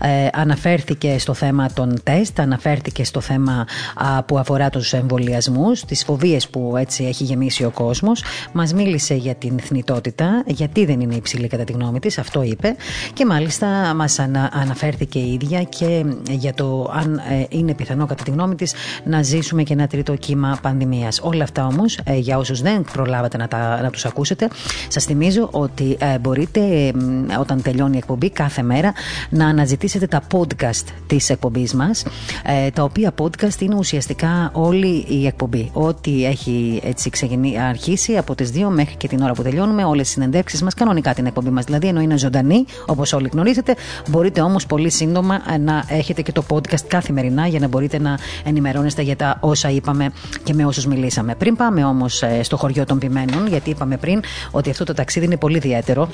ε, αναφέρθηκε στο θέμα των τεστ, αναφέρθηκε στο θέμα α, που αφορά τους εμβολιασμούς, τις φοβίες που έτσι έχει γεμίσει ο κόσμος. Μας μίλησε για την θνητότητα, γιατί δεν είναι υψηλή κατά τη γνώμη της, αυτό είπε. Και μάλιστα μας ανα, αναφέρθηκε η ίδια και για το αν ε, είναι πιθανό κατά τη γνώμη της να ζήσουμε και ένα τρίτο κύμα πανδημίας. Όλα αυτά όμως ε, για όσους δεν προλάβατε να, τα, να τους ακούσετε, σας θυμίζω ότι ε, μπορείτε όταν τελειώνει η εκπομπή κάθε μέρα να αναζητήσετε τα podcast της εκπομπής μας. Ε, τα οποία podcast είναι ουσιαστικά όλη η εκπομπή. Ό,τι έχει έτσι ξεκινήσει, αρχίσει από τις 2 μέχρι και την ώρα που τελειώνουμε, όλες τις συνεντεύξεις μας, κανονικά την εκπομπή μας. Δηλαδή, ενώ είναι ζωντανή, όπως όλοι γνωρίζετε, μπορείτε όμως πολύ σύντομα να έχετε και το podcast καθημερινά για να μπορείτε να ενημερώνεστε για τα όσα είπαμε και με όσους μιλήσαμε. Πριν πάμε όμως ε, στο χωριό των Πιμένων, γιατί είπαμε πριν ότι αυτό το ταξίδι είναι πολύ ιδιαίτερο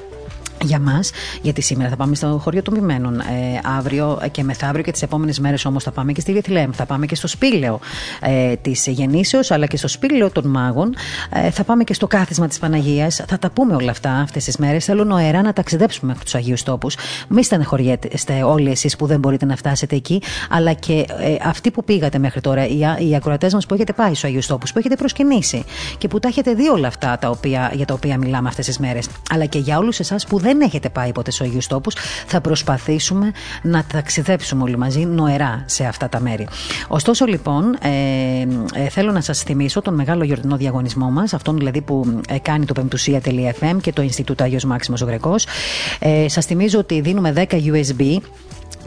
για μας, γιατί σήμερα θα πάμε στο χωριό των Πιμένων. Ε, αύριο και μεθαύριο και τις επόμενες μέρες όμως θα πάμε και στη Βιεθλέμ. Θα πάμε και στο σπήλαιο ε, της Γεννήσεως, αλλά και στο σπήλαιο των Μάγων. Ε, θα πάμε και στο κάθισμα της Παναγίας. Θα τα πούμε όλα αυτά αυτές τις μέρες. Θέλω νοερά να ταξιδέψουμε μέχρι τους Αγίους Τόπους. Μη στενεχωριέστε όλοι εσείς που δεν μπορείτε να φτάσετε εκεί, αλλά και ε, αυτοί που πήγατε μέχρι τώρα, οι, οι ακροατές μας που έχετε πάει στους Αγίους Τόπους, που έχετε προσκυνήσει και που τα έχετε δει όλα αυτά τα οποία, για τα οποία μιλάμε αυτές τις μέρες. Αλλά και για όλους εσάς που δεν έχετε πάει ποτέ στου Αγίου Τόπου, θα προσπαθήσουμε να ταξιδέψουμε όλοι μαζί νοερά σε αυτά τα μέρη. Ωστόσο, λοιπόν, ε, ε, θέλω να σας θυμίσω τον μεγάλο γιορτινό διαγωνισμό μας, αυτόν δηλαδή που ε, κάνει το πεμπτουσία.fm και το Ινστιτούτο Άγιος Μάξιμος Γρεκός. Ε, σας θυμίζω ότι δίνουμε 10 USB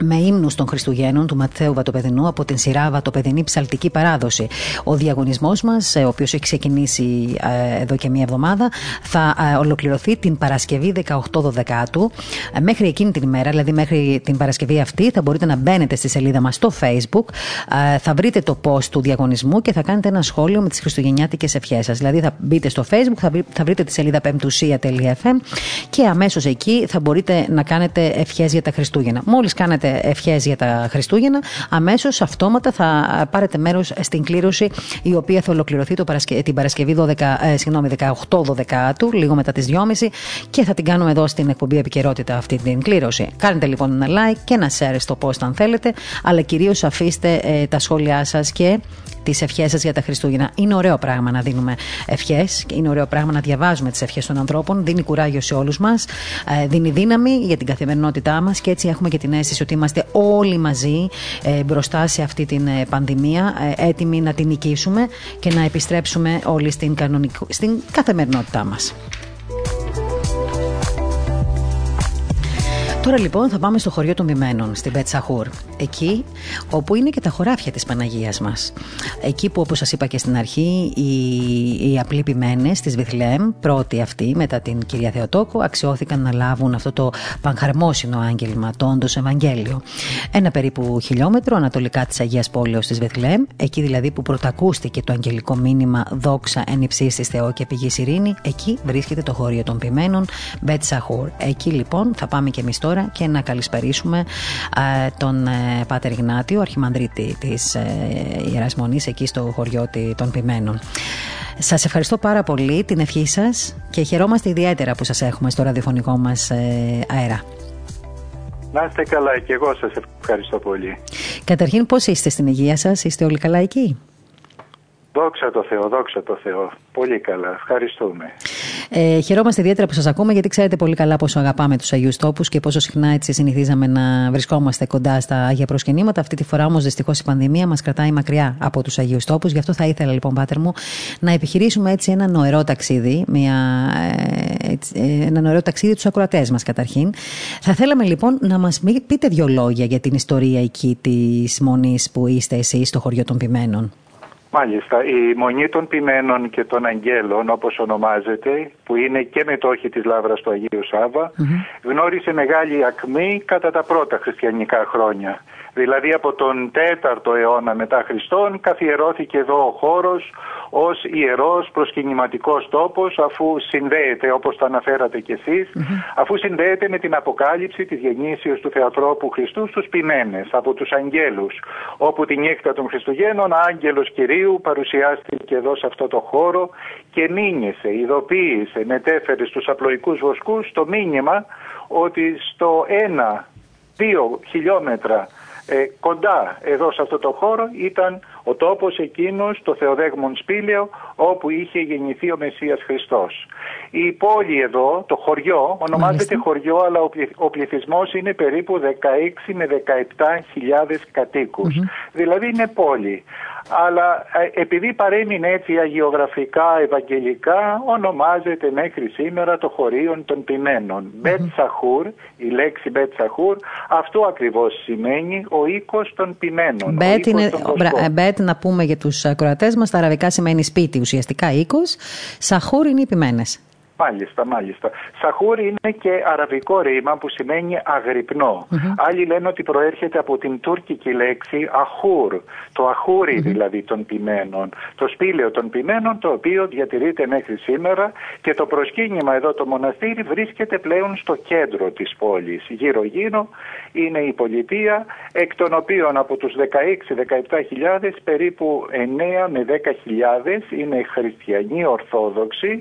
με ύμνους των Χριστουγέννων του Ματθαίου Βατοπεδινού από την σειρά Βατοπεδινή Ψαλτική Παράδοση. Ο διαγωνισμός μας, ε, ο οποίος έχει ξεκινήσει ε, εδώ και μία εβδομάδα, θα ε, ολοκληρωθεί την Παρασκευή 18 Δεκάτου. Μέχρι εκείνη την ημέρα, δηλαδή μέχρι την Παρασκευή αυτή, θα μπορείτε να μπαίνετε στη σελίδα μας στο Facebook, θα βρείτε το post του διαγωνισμού και θα κάνετε ένα σχόλιο με τις χριστουγεννιάτικες ευχές σας. Δηλαδή θα μπείτε στο Facebook, θα βρείτε τη σελίδα πεμπτουσία.fm και αμέσως εκεί θα μπορείτε να κάνετε ευχές για τα Χριστούγεννα. Μόλις κάνετε ευχές για τα Χριστούγεννα, αμέσως αυτόματα θα πάρετε μέρος στην κλήρωση η οποία θα ολοκληρωθεί το Παρασκε... την Παρασκευή 12, ε, συγγνώμη, 18 του, λίγο μετά τις 2.30 και θα την κάνουμε εδώ στην εκπομπή Επικαιρότητα αυτή την κλήρωση. Κάντε λοιπόν ένα like και ένα share στο post αν θέλετε, αλλά κυρίως αφήστε ε, τα σχόλιά σας και τις ευχές σας για τα Χριστούγεννα. Είναι ωραίο πράγμα να δίνουμε ευχές και είναι ωραίο πράγμα να διαβάζουμε τις ευχές των ανθρώπων. Δίνει κουράγιο σε όλους μας, ε, δίνει δύναμη για την καθημερινότητά μας και έτσι έχουμε και την αίσθηση ότι είμαστε όλοι μαζί ε, μπροστά σε αυτή την ε, πανδημία, έτοιμοι να την νικήσουμε και να επιστρέψουμε όλοι στην, στην καθημερινότητά μας. Τώρα λοιπόν θα πάμε στο χωριό των Μημένων, στην Πετσαχούρ. Εκεί όπου είναι και τα χωράφια της Παναγίας μας. Εκεί που όπως σας είπα και στην αρχή οι, οι απλοί ποιμένες της Βιθλέμ, πρώτοι αυτοί μετά την κυρία Θεοτόκο, αξιώθηκαν να λάβουν αυτό το πανχαρμόσυνο άγγελμα, το όντως Ευαγγέλιο. Ένα περίπου χιλιόμετρο ανατολικά της Αγίας Πόλεως της Βιθλέμ, εκεί δηλαδή που πρωτακούστηκε το αγγελικό μήνυμα «Δόξα εν υψίστης Θεό και πηγής ειρήνη», εκεί βρίσκεται το χώριο των ποιμένων Μπετσαχούρ. Εκεί λοιπόν θα πάμε και εμείς τώρα και να καλησπερίσουμε τον ε, Πάτερ Γνάτιο, αρχιμανδρίτη της ε, Ιεράς Μονής εκεί στο χωριό των Ποιμένων. Σας ευχαριστώ πάρα πολύ την ευχή σας και χαιρόμαστε ιδιαίτερα που σας έχουμε στο ραδιοφωνικό μας ε, αέρα. Να είστε καλά και εγώ σας ευχαριστώ πολύ. Καταρχήν πώς είστε στην υγεία σας, είστε όλοι καλά εκεί; Δόξα τω Θεώ, δόξα τω Θεώ. Πολύ καλά, ευχαριστούμε. Ε, χαιρόμαστε ιδιαίτερα που σας ακούμε, γιατί ξέρετε πολύ καλά πόσο αγαπάμε τους Αγίους Τόπους και πόσο συχνά έτσι συνηθίζαμε να βρισκόμαστε κοντά στα Άγια Προσκυνήματα. Αυτή τη φορά όμως δυστυχώς η πανδημία μας κρατάει μακριά από τους Αγίους Τόπους. Γι' αυτό θα ήθελα λοιπόν, Πάτερ μου, να επιχειρήσουμε έτσι ένα νοερό ταξίδι, μια, ε, ένα νοερό ταξίδι τους ακροατές μας καταρχήν. Θα θέλαμε λοιπόν να μας πείτε δύο λόγια για την ιστορία εκεί της μονής που είστε εσείς στο χωριό των Ποιμένων. Μάλιστα, η Μονή των Ποιμένων και των Αγγέλων, όπως ονομάζεται, που είναι και μετόχη της Λάβρας του Αγίου Σάβα, γνώρισε μεγάλη ακμή κατά τα πρώτα χριστιανικά χρόνια. Δηλαδή από τον 4ο αιώνα μετά Χριστόν καθιερώθηκε εδώ ο χώρος ως ιερός προσκυνηματικός τόπος αφού συνδέεται όπως το αναφέρατε κι εσεις αφού συνδέεται με την αποκάλυψη της γεννήσεως του Θεατρόπου Χριστού στους ποιμένες από τους αγγέλους όπου τη νύχτα των Χριστουγέννων άγγελος Κυρίου παρουσιάστηκε εδώ σε αυτό το χώρο και μήνυσε, ειδοποίησε, μετέφερε στους απλοϊκούς βοσκούς το μήνυμα ότι στο ένα δύο χιλιόμετρα ε, κοντά εδώ σε αυτό το χώρο ήταν ο τόπος εκείνος, το Θεοδέγμον Σπήλαιο, όπου είχε γεννηθεί ο Μεσσίας Χριστός. Η πόλη εδώ, το χωριό, ονομάζεται χωριό, αλλά ο πληθυσμός είναι περίπου 16 με 17 χιλιάδες κατοικους Δηλαδή είναι πόλη αλλά ε, επειδή παρέμεινε έτσι αγιογραφικά, ευαγγελικά, ονομάζεται μέχρι σήμερα το χωρίο των ποιμένων. Μπετσαχούρ, η λέξη Μπετσαχούρ, αυτό ακριβώς σημαίνει ο οίκος των ποιμένων. Μπετ, είναι, μπετ να πούμε για τους ακροατές μας, τα αραβικά σημαίνει σπίτι, ουσιαστικά οίκος. Σαχούρ είναι οι ποιμένες. Μάλιστα, μάλιστα. Σαχούρ είναι και αραβικό ρήμα που σημαίνει αγρυπνώ. Άλλοι λένε ότι προέρχεται από την τουρκική λέξη αχούρ, το αχούρι δηλαδή των ποιμένων, το σπήλαιο των ποιμένων το οποίο διατηρείται μέχρι σήμερα και το προσκύνημα εδώ το μοναστήρι βρίσκεται πλέον στο κέντρο της πόλης. Γύρω γύρω είναι η πολιτεία εκ των οποίων από τους 16-17 χιλιάδες περίπου 9 με 10 χιλιάδες είναι χριστιανοί ορθόδοξοι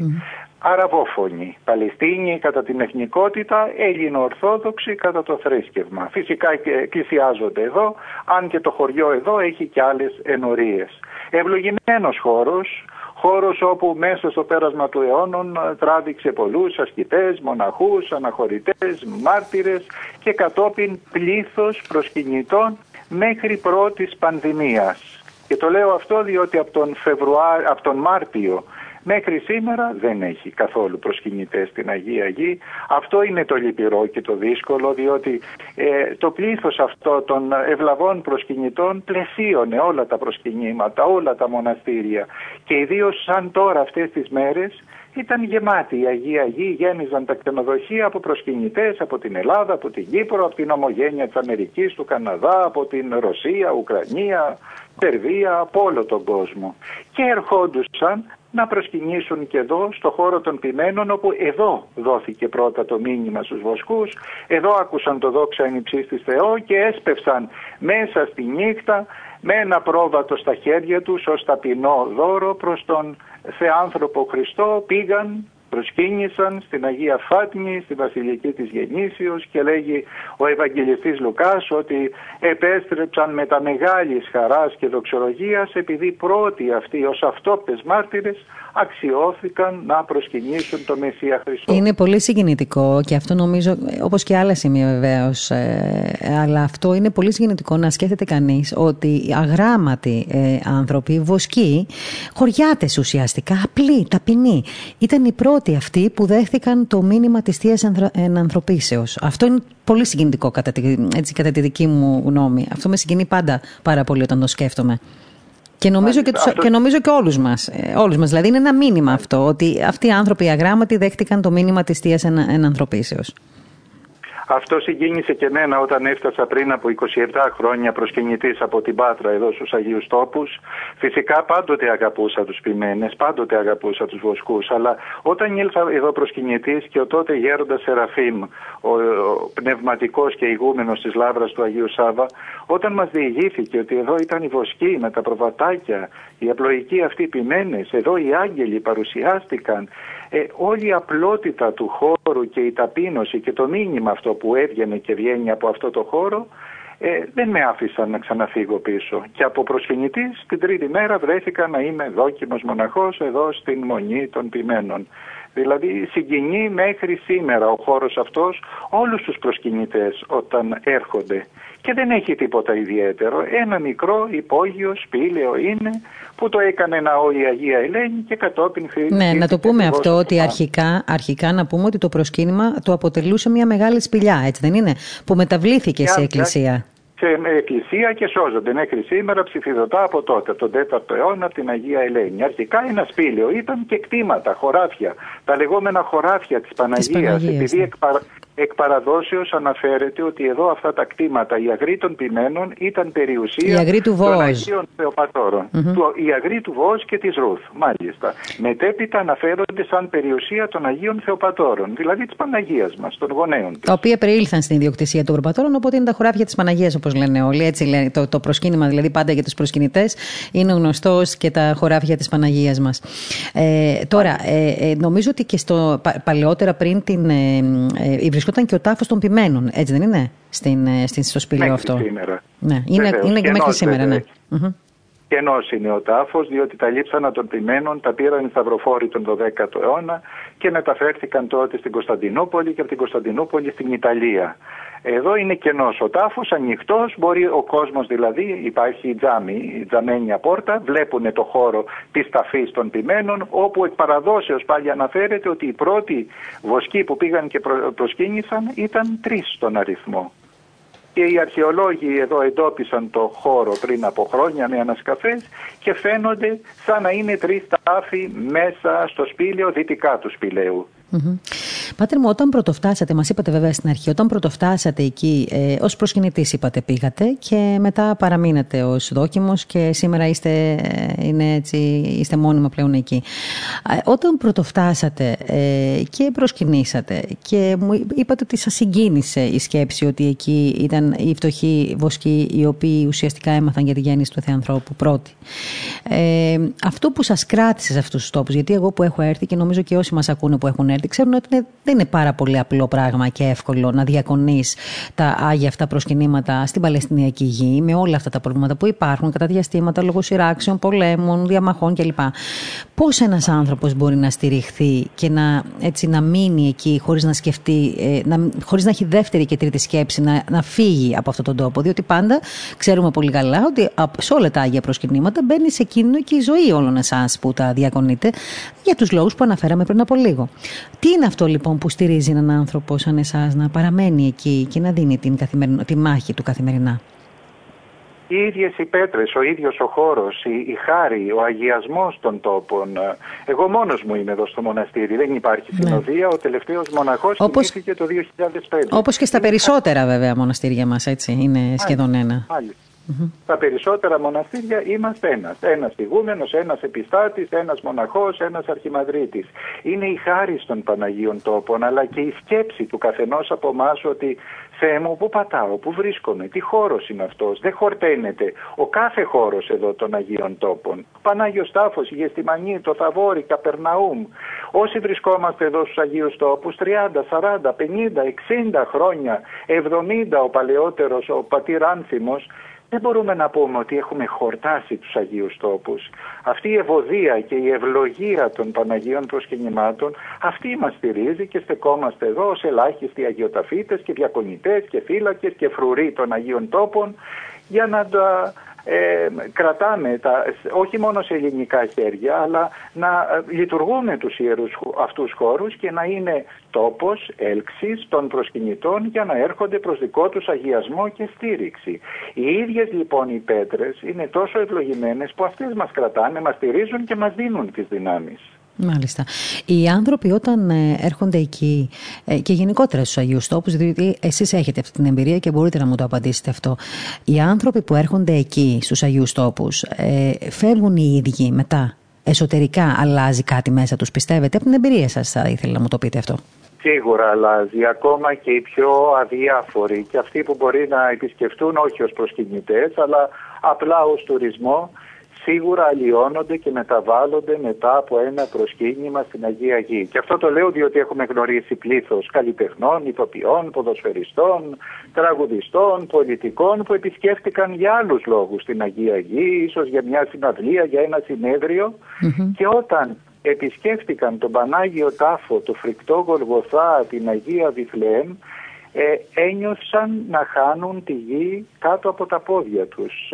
αραβόφωνοι, Παλαιστίνοι κατά την εθνικότητα, Έλληνο-Ορθόδοξοι κατά το θρήσκευμα. Φυσικά εκκλησιάζονται εδώ, αν και το χωριό εδώ έχει και άλλες ενορίες. Ευλογημένος χώρος, χώρος όπου μέσα στο πέρασμα του αιώνων τράβηξε πολλούς ασκητές, μοναχούς, αναχωρητές, μάρτυρες και κατόπιν πλήθος προσκυνητών μέχρι πρώτης πανδημίας. Και το λέω αυτό διότι από τον, Φεβρουάριο, από τον Μάρτιο Μέχρι σήμερα δεν έχει καθόλου προσκυνητές στην Αγία Γη. Αυτό είναι το λυπηρό και το δύσκολο διότι ε, το πλήθος αυτό των ευλαβών προσκυνητών πλαισίωνε όλα τα προσκυνήματα, όλα τα μοναστήρια και ιδίως σαν τώρα αυτές τις μέρες ήταν γεμάτη η Αγία Γη, γέμιζαν τα κτηνοδοχεία από προσκυνητές από την Ελλάδα, από την Κύπρο, από την ομογένεια της Αμερικής, του Καναδά, από την Ρωσία, Ουκρανία, Σερβία, από όλο τον κόσμο. Και ερχόντουσαν να προσκυνήσουν και εδώ στο χώρο των ποιμένων όπου εδώ δόθηκε πρώτα το μήνυμα στους βοσκούς, εδώ άκουσαν το δόξα εν της Θεό και έσπευσαν μέσα στη νύχτα με ένα πρόβατο στα χέρια τους ως ταπεινό δώρο προς τον Θεάνθρωπο Χριστό πήγαν προσκύνησαν στην Αγία Φάτνη, στη Βασιλική της Γεννήσεως και λέγει ο Ευαγγελιστής Λουκάς ότι επέστρεψαν με τα μεγάλης χαράς και δοξολογίας επειδή πρώτοι αυτοί ως αυτόπτες μάρτυρες αξιώθηκαν να προσκυνήσουν το Μεσσία Χριστό. Είναι πολύ συγκινητικό και αυτό νομίζω, όπως και άλλα σημεία βεβαίως, ε, αλλά αυτό είναι πολύ συγκινητικό να σκέφτεται κανείς ότι αγράμματοι ε, άνθρωποι, βοσκοί, χωριάτες ουσιαστικά, απλοί, ταπεινοί, ήταν οι πρώτοι αυτοί που δέχθηκαν το μήνυμα της Θείας Ενανθρωπίσεως. Αυτό είναι πολύ συγκινητικό κατά τη, έτσι, κατά τη δική μου γνώμη. Αυτό με συγκινεί πάντα πάρα πολύ όταν το σκέφτομαι. Και νομίζω, και, τους, και νομίζω και όλους μας, ε, όλους μας. Δηλαδή είναι ένα μήνυμα αυτό, ότι αυτοί οι άνθρωποι οι αγράμματοι δέχτηκαν το μήνυμα της Θείας Ενανθρωπίσεως. Αυτό συγκίνησε και εμένα όταν έφτασα πριν από 27 χρόνια προσκυνητής από την Πάτρα εδώ στους Αγίους Τόπους. Φυσικά πάντοτε αγαπούσα τους ποιμένες, πάντοτε αγαπούσα τους βοσκούς, αλλά όταν ήλθα εδώ προσκυνητής και ο τότε γέροντας Σεραφείμ, ο, ο πνευματικός και ηγούμενος της Λάβρας του Αγίου Σάβα, όταν μας διηγήθηκε ότι εδώ ήταν οι βοσκοί με τα προβατάκια, οι απλοϊκοί αυτοί ποιμένες, εδώ οι άγγελοι παρουσιάστηκαν, ε, όλη η απλότητα του χώρου και η ταπείνωση και το μήνυμα αυτό που έβγαινε και βγαίνει από αυτό το χώρο ε, δεν με άφησαν να ξαναφύγω πίσω. Και από προσφυνητής την τρίτη μέρα βρέθηκα να είμαι δόκιμος μοναχός εδώ στην Μονή των Ποιμένων. Δηλαδή συγκινεί μέχρι σήμερα ο χώρος αυτός όλους τους προσκυνητές όταν έρχονται και δεν έχει τίποτα ιδιαίτερο. Ένα μικρό υπόγειο σπήλαιο είναι που το έκανε ναό η Αγία Ελένη και κατόπιν Ναι, να το πούμε αυτό ότι αρχικά, αρχικά να πούμε ότι το προσκύνημα το αποτελούσε μια μεγάλη σπηλιά, έτσι δεν είναι, που μεταβλήθηκε σε εκκλησία σε εκκλησία και σώζονται μέχρι σήμερα ψηφιδωτά από τότε, τον 4ο αιώνα, την Αγία Ελένη. Αρχικά ένα σπήλαιο ήταν και κτήματα, χωράφια, τα λεγόμενα χωράφια της Παναγίας, της Παναγίας επειδή ναι. Εκ παραδόσεως αναφέρεται ότι εδώ αυτά τα κτήματα, οι αγροί των ποιμένων, ήταν περιουσία αγροί του των Αγίων Θεοπατώρων. Mm-hmm. Οι αγροί του Βόζ και της Ρούθ, μάλιστα. Μετέπειτα αναφέρονται σαν περιουσία των Αγίων Θεοπατώρων, δηλαδή της Παναγίας μας, των γονέων της. Τα οποία περιήλθαν στην ιδιοκτησία των Προπατώρων, οπότε είναι τα χωράφια της Παναγίας, όπως λένε όλοι. Έτσι λένε, το, το προσκύνημα δηλαδή πάντα για τους προσκυνητές είναι γνωστός και τα χωράφια της Παναγίας μας. Ε, τώρα, ε, ε, νομίζω ότι και στο, παλαιότερα πριν την ε, ε βρισκόταν και ο τάφος των ποιμένων, έτσι δεν είναι, στην, ε, στην, στο σπήλαιο αυτό. Σήμερα. Ναι, είναι, είναι και μέχρι σήμερα, ναι. Κενός είναι ο τάφος, διότι τα λείψανα των ποιμένων τα πήραν οι σταυροφόροι τον 12ο αιώνα και μεταφέρθηκαν τότε στην Κωνσταντινούπολη και από την Κωνσταντινούπολη στην Ιταλία. Εδώ είναι κενός ο τάφος, ανοιχτός, μπορεί ο κόσμος δηλαδή, υπάρχει η τζάμι, η τζαμένια πόρτα, βλέπουν το χώρο της ταφής των ποιμένων, όπου εκ παραδόσεως πάλι αναφέρεται ότι οι πρώτοι βοσκοί που πήγαν και προσκύνησαν ήταν τρεις στον αριθμό. Και οι αρχαιολόγοι εδώ εντόπισαν το χώρο πριν από χρόνια με ανασκαφές και φαίνονται σαν να είναι τρεις τάφοι μέσα στο σπήλαιο δυτικά του σπηλαίου. Mm-hmm. Πάτερ μου, όταν πρωτοφτάσατε, μας είπατε βέβαια στην αρχή, όταν πρωτοφτάσατε εκεί, ε, ως προσκυνητής είπατε πήγατε και μετά παραμείνατε ως δόκιμος και σήμερα είστε, ε, είναι έτσι, είστε μόνιμα πλέον εκεί. Ε, όταν πρωτοφτάσατε ε, και προσκυνήσατε και μου είπατε ότι σας συγκίνησε η σκέψη ότι εκεί ήταν οι φτωχοί βοσκοί οι οποίοι ουσιαστικά έμαθαν για τη γέννηση του Θεανθρώπου πρώτοι. Ε, αυτό που σας κράτησε σε αυτούς τους τόπους, γιατί εγώ που έχω έρθει και νομίζω και όσοι μας ακούνε που έχουν έρθει, έρθει ξέρουν ότι δεν είναι πάρα πολύ απλό πράγμα και εύκολο να διακονείς τα άγια αυτά προσκυνήματα στην Παλαιστινιακή γη με όλα αυτά τα προβλήματα που υπάρχουν κατά διαστήματα λόγω σειράξεων, πολέμων, διαμαχών κλπ. Πώς ένας άνθρωπος μπορεί να στηριχθεί και να, έτσι, να μείνει εκεί χωρίς να σκεφτεί, ε, να, χωρίς να έχει δεύτερη και τρίτη σκέψη να, να φύγει από αυτόν τον τόπο; Διότι πάντα ξέρουμε πολύ καλά ότι σε όλα τα άγια προσκυνήματα μπαίνει σε κίνδυνο και η ζωή όλων εσάς που τα διακονείτε για τους λόγους που αναφέραμε πριν από λίγο. Τι είναι αυτό λοιπόν που στηρίζει έναν άνθρωπο σαν εσάς να παραμένει εκεί και να δίνει την τη μάχη του καθημερινά; Οι ίδιες οι πέτρες, ο ίδιος ο χώρος, η, η χάρη, ο αγιασμός των τόπων. Εγώ μόνος μου είμαι εδώ στο μοναστήρι. Δεν υπάρχει ναι. συνοδεία. Ο τελευταίος μοναχός Όπως... το 2005. Όπως και στα περισσότερα βέβαια μοναστήρια μας, έτσι. Είναι σχεδόν ένα. Τα περισσότερα μοναστήρια είμαστε ένας. Ένας ηγούμενος, ένας επιστάτης, ένας μοναχός, ένας αρχιμαδρίτης. Είναι η χάρη των Παναγίων τόπων, αλλά και η σκέψη του καθενός από εμάς ότι Θεέ μου, πού πατάω, πού βρίσκομαι, τι χώρος είναι αυτός, δεν χορταίνεται ο κάθε χώρος εδώ των Αγίων Τόπων. Πανάγιος Τάφος, η Γεστημανή, το Θαβόρι, Καπερναούμ. Όσοι βρισκόμαστε εδώ στους Αγίους Τόπους, 30, 40, 50, 60 χρόνια, 70 ο παλαιότερος, ο πατήρ Άνθιμος, δεν μπορούμε να πούμε ότι έχουμε χορτάσει τους Αγίους Τόπους. Αυτή η ευωδία και η ευλογία των Παναγίων προσκυνημάτων αυτή μας στηρίζει και στεκόμαστε εδώ ως ελάχιστοι αγιοταφίτες και διακονητές και φύλακες και φρουροί των Αγίων Τόπων για να τα ε, κρατάμε τα, όχι μόνο σε ελληνικά χέρια αλλά να ε, λειτουργούμε τους ιερούς αυτούς χώρους και να είναι τόπος έλξης των προσκυνητών για να έρχονται προς δικό τους αγιασμό και στήριξη. Οι ίδιες λοιπόν οι πέτρες είναι τόσο ευλογημένες που αυτές μας κρατάνε, μας στηρίζουν και μας δίνουν τις δυνάμεις. Μάλιστα. Οι άνθρωποι όταν ε, έρχονται εκεί ε, και γενικότερα στους Αγίους Τόπους, διότι εσείς έχετε αυτή την εμπειρία και μπορείτε να μου το απαντήσετε αυτό. Οι άνθρωποι που έρχονται εκεί στους Αγίους Τόπους ε, φεύγουν οι ίδιοι μετά. Εσωτερικά αλλάζει κάτι μέσα τους, πιστεύετε; Από την εμπειρία σας, θα ήθελα να μου το πείτε αυτό. Σίγουρα αλλάζει. Ακόμα και οι πιο αδιάφοροι και αυτοί που μπορεί να επισκεφτούν όχι ως προσκυνητές αλλά απλά ως τουρισμό σίγουρα αλλοιώνονται και μεταβάλλονται μετά από ένα προσκύνημα στην Αγία Γη. Και αυτό το λέω διότι έχουμε γνωρίσει πλήθος καλλιτεχνών, ηθοποιών, ποδοσφαιριστών, τραγουδιστών, πολιτικών που επισκέφτηκαν για άλλους λόγους στην Αγία Γη, ίσως για μια συναυλία, για ένα και όταν επισκέφτηκαν τον Πανάγιο Τάφο, το φρικτό Γολγοθά, την Αγία Βιθλεέμ, ε, ένιωσαν να χάνουν τη γη κάτω από τα πόδια τους.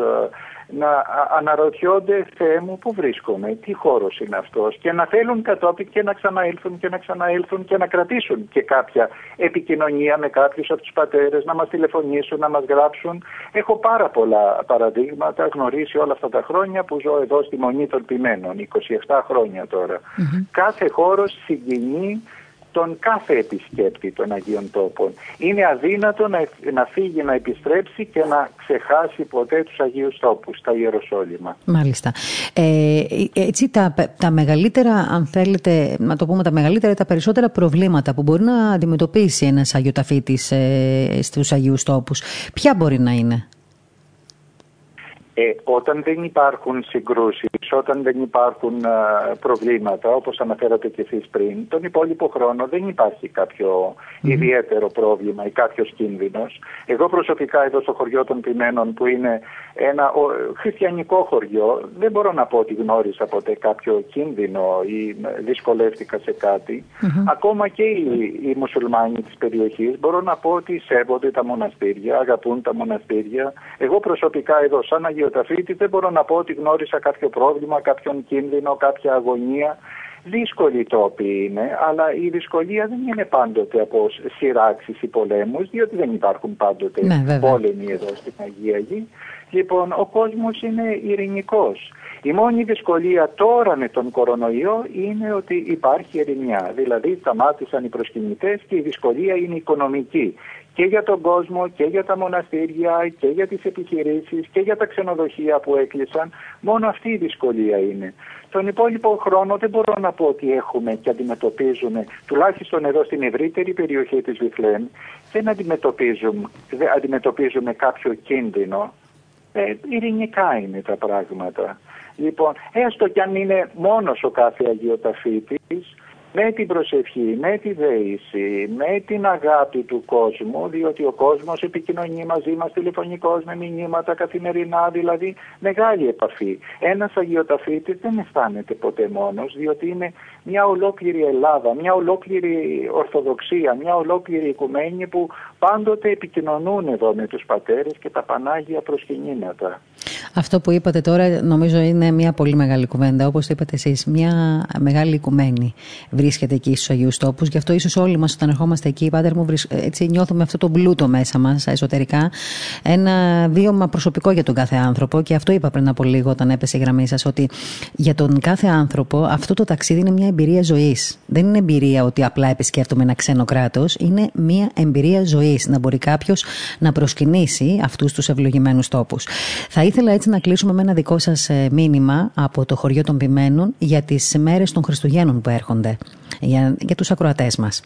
Ε, να αναρωτιόνται Θεέ μου που βρίσκομαι, τι χώρος είναι αυτός και να θέλουν κατόπιν και να ξαναέλθουν και να ξαναέλθουν και να κρατήσουν και κάποια επικοινωνία με κάποιους από τους πατέρες, να μας τηλεφωνήσουν, να μας γράψουν. Έχω πάρα πολλά παραδείγματα γνωρίσει όλα αυτά τα χρόνια που ζω εδώ στη Μονή των Ποιμένων, 27 χρόνια τώρα. Κάθε χώρος συγκινεί τον κάθε επισκέπτη των Αγίων Τόπων. Είναι αδύνατο να, να φύγει, να επιστρέψει και να ξεχάσει ποτέ τους Αγίους Τόπους, τα Ιεροσόλυμα. Μάλιστα. Ε, έτσι τα, τα μεγαλύτερα, αν θέλετε να το πούμε τα μεγαλύτερα, τα περισσότερα προβλήματα που μπορεί να αντιμετωπίσει ένας Αγιοταφίτης ε, στους Αγίους Τόπους, ποια μπορεί να είναι; Ε, όταν δεν υπάρχουν συγκρούσεις, όταν δεν υπάρχουν προβλήματα, όπως αναφέρατε και εσείς πριν, τον υπόλοιπο χρόνο δεν υπάρχει κάποιο ιδιαίτερο πρόβλημα ή κάποιος κίνδυνος. Εγώ προσωπικά εδώ στο χωριό των Πιμένων που είναι ένα ο, χριστιανικό χωριό, δεν μπορώ να πω ότι γνώρισα ποτέ κάποιο κίνδυνο ή δυσκολεύτηκα σε κάτι. Ακόμα και οι, οι μουσουλμάνοι της περιοχής μπορώ να πω ότι σέβονται τα μοναστήρια, αγαπούν τα μοναστήρια. Εγώ προσωπικά εδώ σαν Αγιοταφίτη δεν μπορώ να πω ότι γνώρισα κάποιο πρόβλημα, κάποιον κίνδυνο, κάποια αγωνία. Δύσκολοι τόποι είναι, αλλά η δυσκολία δεν είναι πάντοτε από σειράξεις ή πολέμους, διότι δεν υπάρχουν πάντοτε ναι, πόλεμοι εδώ στην Αγία Γη. Λοιπόν, ο κόσμος είναι ειρηνικός. Η μόνη δυσκολία τώρα με τον κορονοϊό είναι ότι υπάρχει ειρηνιά. Δηλαδή σταμάτησαν οι προσκυνητές και η δυσκολία είναι οικονομική και για τον κόσμο και για τα μοναστήρια και για τις επιχειρήσεις και για τα ξενοδοχεία που έκλεισαν. Μόνο αυτή η δυσκολία είναι. Τον υπόλοιπο χρόνο δεν μπορώ να πω ότι έχουμε και αντιμετωπίζουμε, τουλάχιστον εδώ στην ευρύτερη περιοχή της Βιθλέμ, δεν αντιμετωπίζουμε, δεν αντιμετωπίζουμε κάποιο κίνδυνο. Ε, ειρηνικά είναι τα πράγματα. Λοιπόν, έστω κι αν είναι μόνος ο κάθε αγιοταφίτης, με την προσευχή, με τη δέηση, με την αγάπη του κόσμου, διότι ο κόσμος επικοινωνεί μαζί μας τηλεφωνικώς με μηνύματα καθημερινά, δηλαδή μεγάλη επαφή. Ένας αγιοταφίτης δεν αισθάνεται ποτέ μόνος, διότι είναι μια ολόκληρη Ελλάδα, μια ολόκληρη Ορθοδοξία, μια ολόκληρη οικουμένη που πάντοτε επικοινωνούν εδώ με τους πατέρες και τα Πανάγια προσκυνήματα. Αυτό που είπατε τώρα νομίζω είναι μια πολύ μεγάλη κουβέντα. Όπως είπατε εσείς, μια μεγάλη οικουμένη βρίσκεται εκεί στους Αγίους Τόπους. Γι' αυτό ίσως όλοι μας όταν ερχόμαστε εκεί, Πάτερ μου, έτσι νιώθουμε αυτό το πλούτο μέσα μας εσωτερικά. Ένα βίωμα προσωπικό για τον κάθε άνθρωπο. Και αυτό είπα πριν από λίγο όταν έπεσε η γραμμή σας, ότι για τον κάθε άνθρωπο αυτό το ταξίδι είναι μια εμπειρία ζωής. Δεν είναι εμπειρία ότι απλά επισκέφτομαι ένα ξένο κράτος. Είναι μια εμπειρία ζωή. Να μπορεί κάποιος να προσκυνήσει αυτούς τους ευλογημένους τόπους. Θα ήθελα έτσι να κλείσουμε με ένα δικό σας ε, μήνυμα από το χωριό των Πημένων για τις μέρες των Χριστουγέννων που έρχονται. Για, για τους ακροατές μας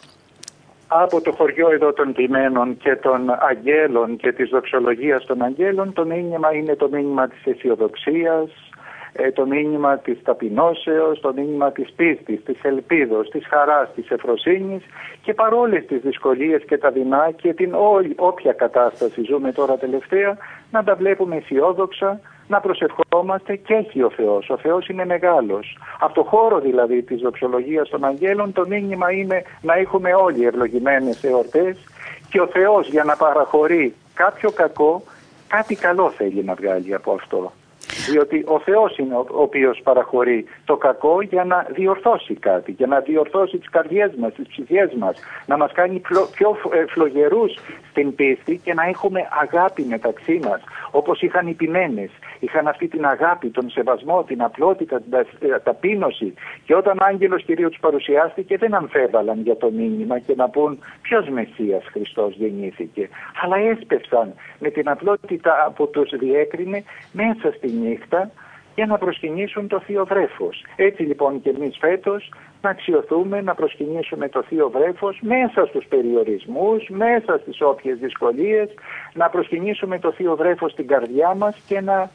από το χωριό εδώ των ποιμένων και των αγγέλων και της δοξολογίας των αγγέλων το μήνυμα είναι το μήνυμα της αισιοδοξίας, ε, το μήνυμα της ταπεινώσεως, το μήνυμα της πίστης, της ελπίδος, της χαράς, της εφροσύνης και παρόλες τις δυσκολίες και τα δεινά και την όλη, όποια κατάσταση ζούμε τώρα τελευταία να τα βλέπουμε αισιόδοξα, να προσευχόμαστε και έχει ο Θεός. Ο Θεός είναι μεγάλος. Από το χώρο δηλαδή της δοξολογίας των αγγέλων το μήνυμα είναι να έχουμε όλοι ευλογημένες εορτές και ο Θεός για να παραχωρεί κάποιο κακό κάτι καλό θέλει να βγάλει από αυτό. Διότι ο Θεός είναι ο οποίος παραχωρεί το κακό για να διορθώσει κάτι, για να διορθώσει τις καρδιές μας, τις ψυχές μας, να μας κάνει πιο ε, φλογερούς στην πίστη και να έχουμε αγάπη μεταξύ μας, όπως είχαν οι ποιμένες. Είχαν αυτή την αγάπη, τον σεβασμό, την απλότητα, την ε, ταπείνωση και όταν ο Άγγελος Κυρίου τους παρουσιάστηκε δεν αμφέβαλαν για το μήνυμα και να πούν ποιος Μεσσίας Χριστός γεννήθηκε. Αλλά έσπευσαν με την απλότητα που τους διέκρινε μέσα στη νύχτα για να προσκυνήσουν το Θείο Βρέφος. Έτσι λοιπόν και εμείς φέτος να αξιοθούμε, να προσκυνήσουμε το Θείο Βρέφος μέσα στους περιορισμούς, μέσα στις όποιες δυσκολίες, να προσκυνήσουμε το Θείο Βρέφος στην καρδιά μας και να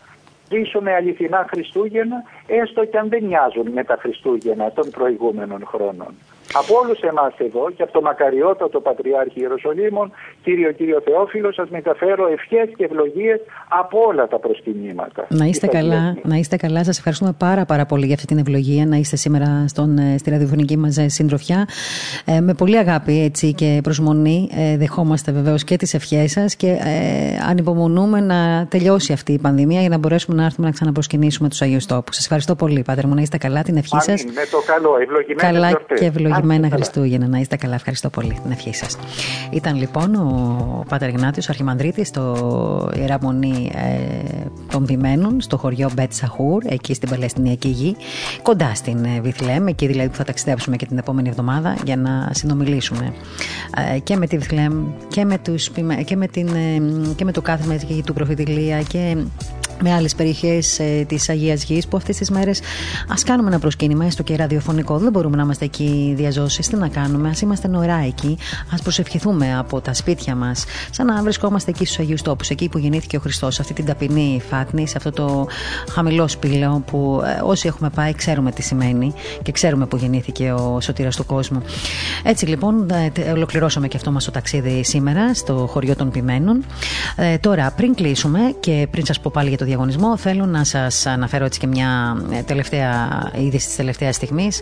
ζήσουμε αληθινά Χριστούγεννα, έστω και αν δεν μοιάζουν με τα Χριστούγεννα των προηγούμενων χρόνων από όλους εμάς εδώ και από το μακαριότατο Πατριάρχη Ιεροσολύμων, κύριο κύριο Θεόφιλος, σας μεταφέρω ευχές και ευλογίες από όλα τα προσκυνήματα. Να είστε καλά, να είστε καλά. Σας ευχαριστούμε πάρα, πάρα πολύ για αυτή την ευλογία να είστε σήμερα στον, ε, στη ραδιοφωνική μας ε, συντροφιά. Ε, με πολύ αγάπη έτσι, και προσμονή ε, δεχόμαστε βεβαίως και τις ευχές σας και ε, ανυπομονούμε να τελειώσει αυτή η πανδημία για να μπορέσουμε να έρθουμε να ξαναπροσκυνήσουμε τους Αγίους Τόπους. Σας ευχαριστώ πολύ, Πάτερ μου, να είστε καλά. Την ευχή σας. Με το καλό, Καλά και ευλογημένα Ευλογημένα Χριστούγεννα. Να είστε καλά. Ευχαριστώ πολύ. Την ευχή σας. Ήταν λοιπόν ο Πάτερ Γνάτιο, Αρχιμανδρίτης, στο Ιερά Μονή ε, των Βιμένων, στο χωριό Μπέτ Σαχούρ, εκεί στην Παλαιστινιακή γη, κοντά στην ε, Βιθλέμ, εκεί δηλαδή που θα ταξιδέψουμε και την επόμενη εβδομάδα για να συνομιλήσουμε ε, και με τη Βιθλέμ και με, τους, και με, την, ε, και με το κάθεμα του προφητηλία και με άλλες περιοχές ε, της Αγίας Γης που αυτές τις μέρες ας κάνουμε ένα προσκύνημα, έστω και ραδιοφωνικό. Δεν μπορούμε να είμαστε εκεί διαζώσεις. Τι να κάνουμε, ας είμαστε νοερά εκεί, ας προσευχηθούμε από τα σπίτια μας, σαν να βρισκόμαστε εκεί στους Αγίους Τόπους, εκεί που γεννήθηκε ο Χριστός, αυτή την ταπεινή φάτνη, σε αυτό το χαμηλό σπήλαιο που ε, όσοι έχουμε πάει ξέρουμε τι σημαίνει και ξέρουμε που γεννήθηκε ο σωτήρας του κόσμου. Έτσι λοιπόν, ε, ολοκληρώσαμε και αυτό μας το ταξίδι σήμερα στο χωριό των Ποιμένων. Ε, τώρα, πριν κλείσουμε και πριν σας πω πάλι για το διαγωνισμό. Θέλω να σας αναφέρω έτσι και μια ε, τελευταία είδηση της τελευταίας στιγμής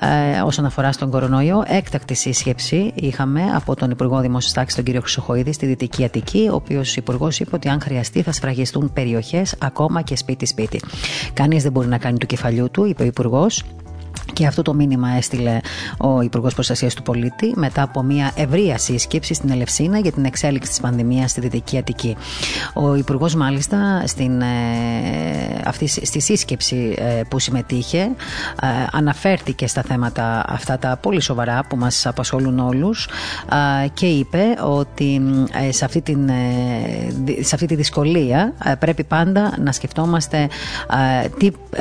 ε, όσον αφορά στον κορονοϊό. Έκτακτη σύσκεψη είχαμε από τον Υπουργό Δημόσιας Τάξης, τον κύριο Χρυσοχοίδη, στη Δυτική Αττική, ο οποίος Υπουργός είπε ότι αν χρειαστεί θα σφραγιστούν περιοχές ακόμα και σπίτι-σπίτι. Κανείς δεν μπορεί να κάνει του κεφαλιού του, είπε ο Υπουργός. Και αυτό το μήνυμα έστειλε ο Υπουργός Προστασίας του Πολίτη μετά από μια ευρεία σύσκεψη στην Ελευσίνα για την εξέλιξη της πανδημίας στη Δυτική Αττική. Ο Υπουργός, μάλιστα, στην, ε, αυτή, στη σύσκεψη ε, που συμμετείχε, ε, αναφέρθηκε στα θέματα αυτά τα πολύ σοβαρά που μας απασχολούν όλους και είπε ότι σε αυτή, την, σε αυτή τη δυσκολία πρέπει πάντα να σκεφτόμαστε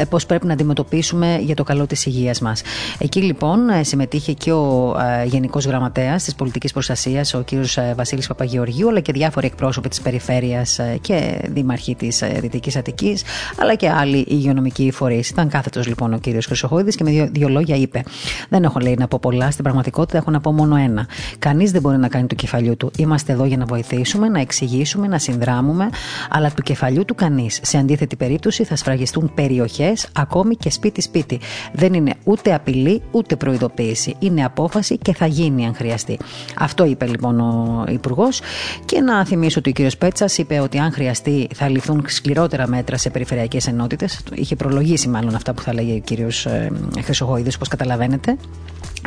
πώς πρέπει να αντιμετωπίσουμε για το καλό της υγείας μας. Εκεί λοιπόν ε, συμμετείχε και ο ε, Γενικός Γραμματέας της Πολιτικής Προστασίας, ο κ. Ε, Βασίλης Παπαγεωργίου, αλλά και διάφοροι εκπρόσωποι της περιφέρειας και δήμαρχοι της Δυτικής Αττικής, αλλά και άλλοι υγειονομικοί φορείς. Ήταν κάθετος λοιπόν ο κ. Χρυσοχοίδης και με δύο, δύο λόγια είπε: Δεν έχω λέει να πω πολλά, στην πραγματικότητα έχω να πω μόνο ένα. Κανείς δεν μπορεί να κάνει του κεφαλιού του. Είμαστε εδώ για να βοηθήσουμε, να εξηγήσουμε, να συνδράμουμε, αλλά του κεφαλιού του κανείς. Σε αντίθετη περίπτωση θα σφραγιστούν περιοχές, ακόμη και σπίτι-σπίτι. Δεν είναι ούτε απειλή ούτε προειδοποίηση. Είναι απόφαση και θα γίνει αν χρειαστεί. Αυτό είπε λοιπόν ο Υπουργός. Και να θυμίσω ότι ο κύριος Πέτσας είπε ότι αν χρειαστεί θα ληφθούν σκληρότερα μέτρα σε περιφερειακές ενότητες. Είχε προλογίσει μάλλον αυτά που θα λέγει ο κύριος ε, Χρυσογοίδη, όπως καταλαβαίνετε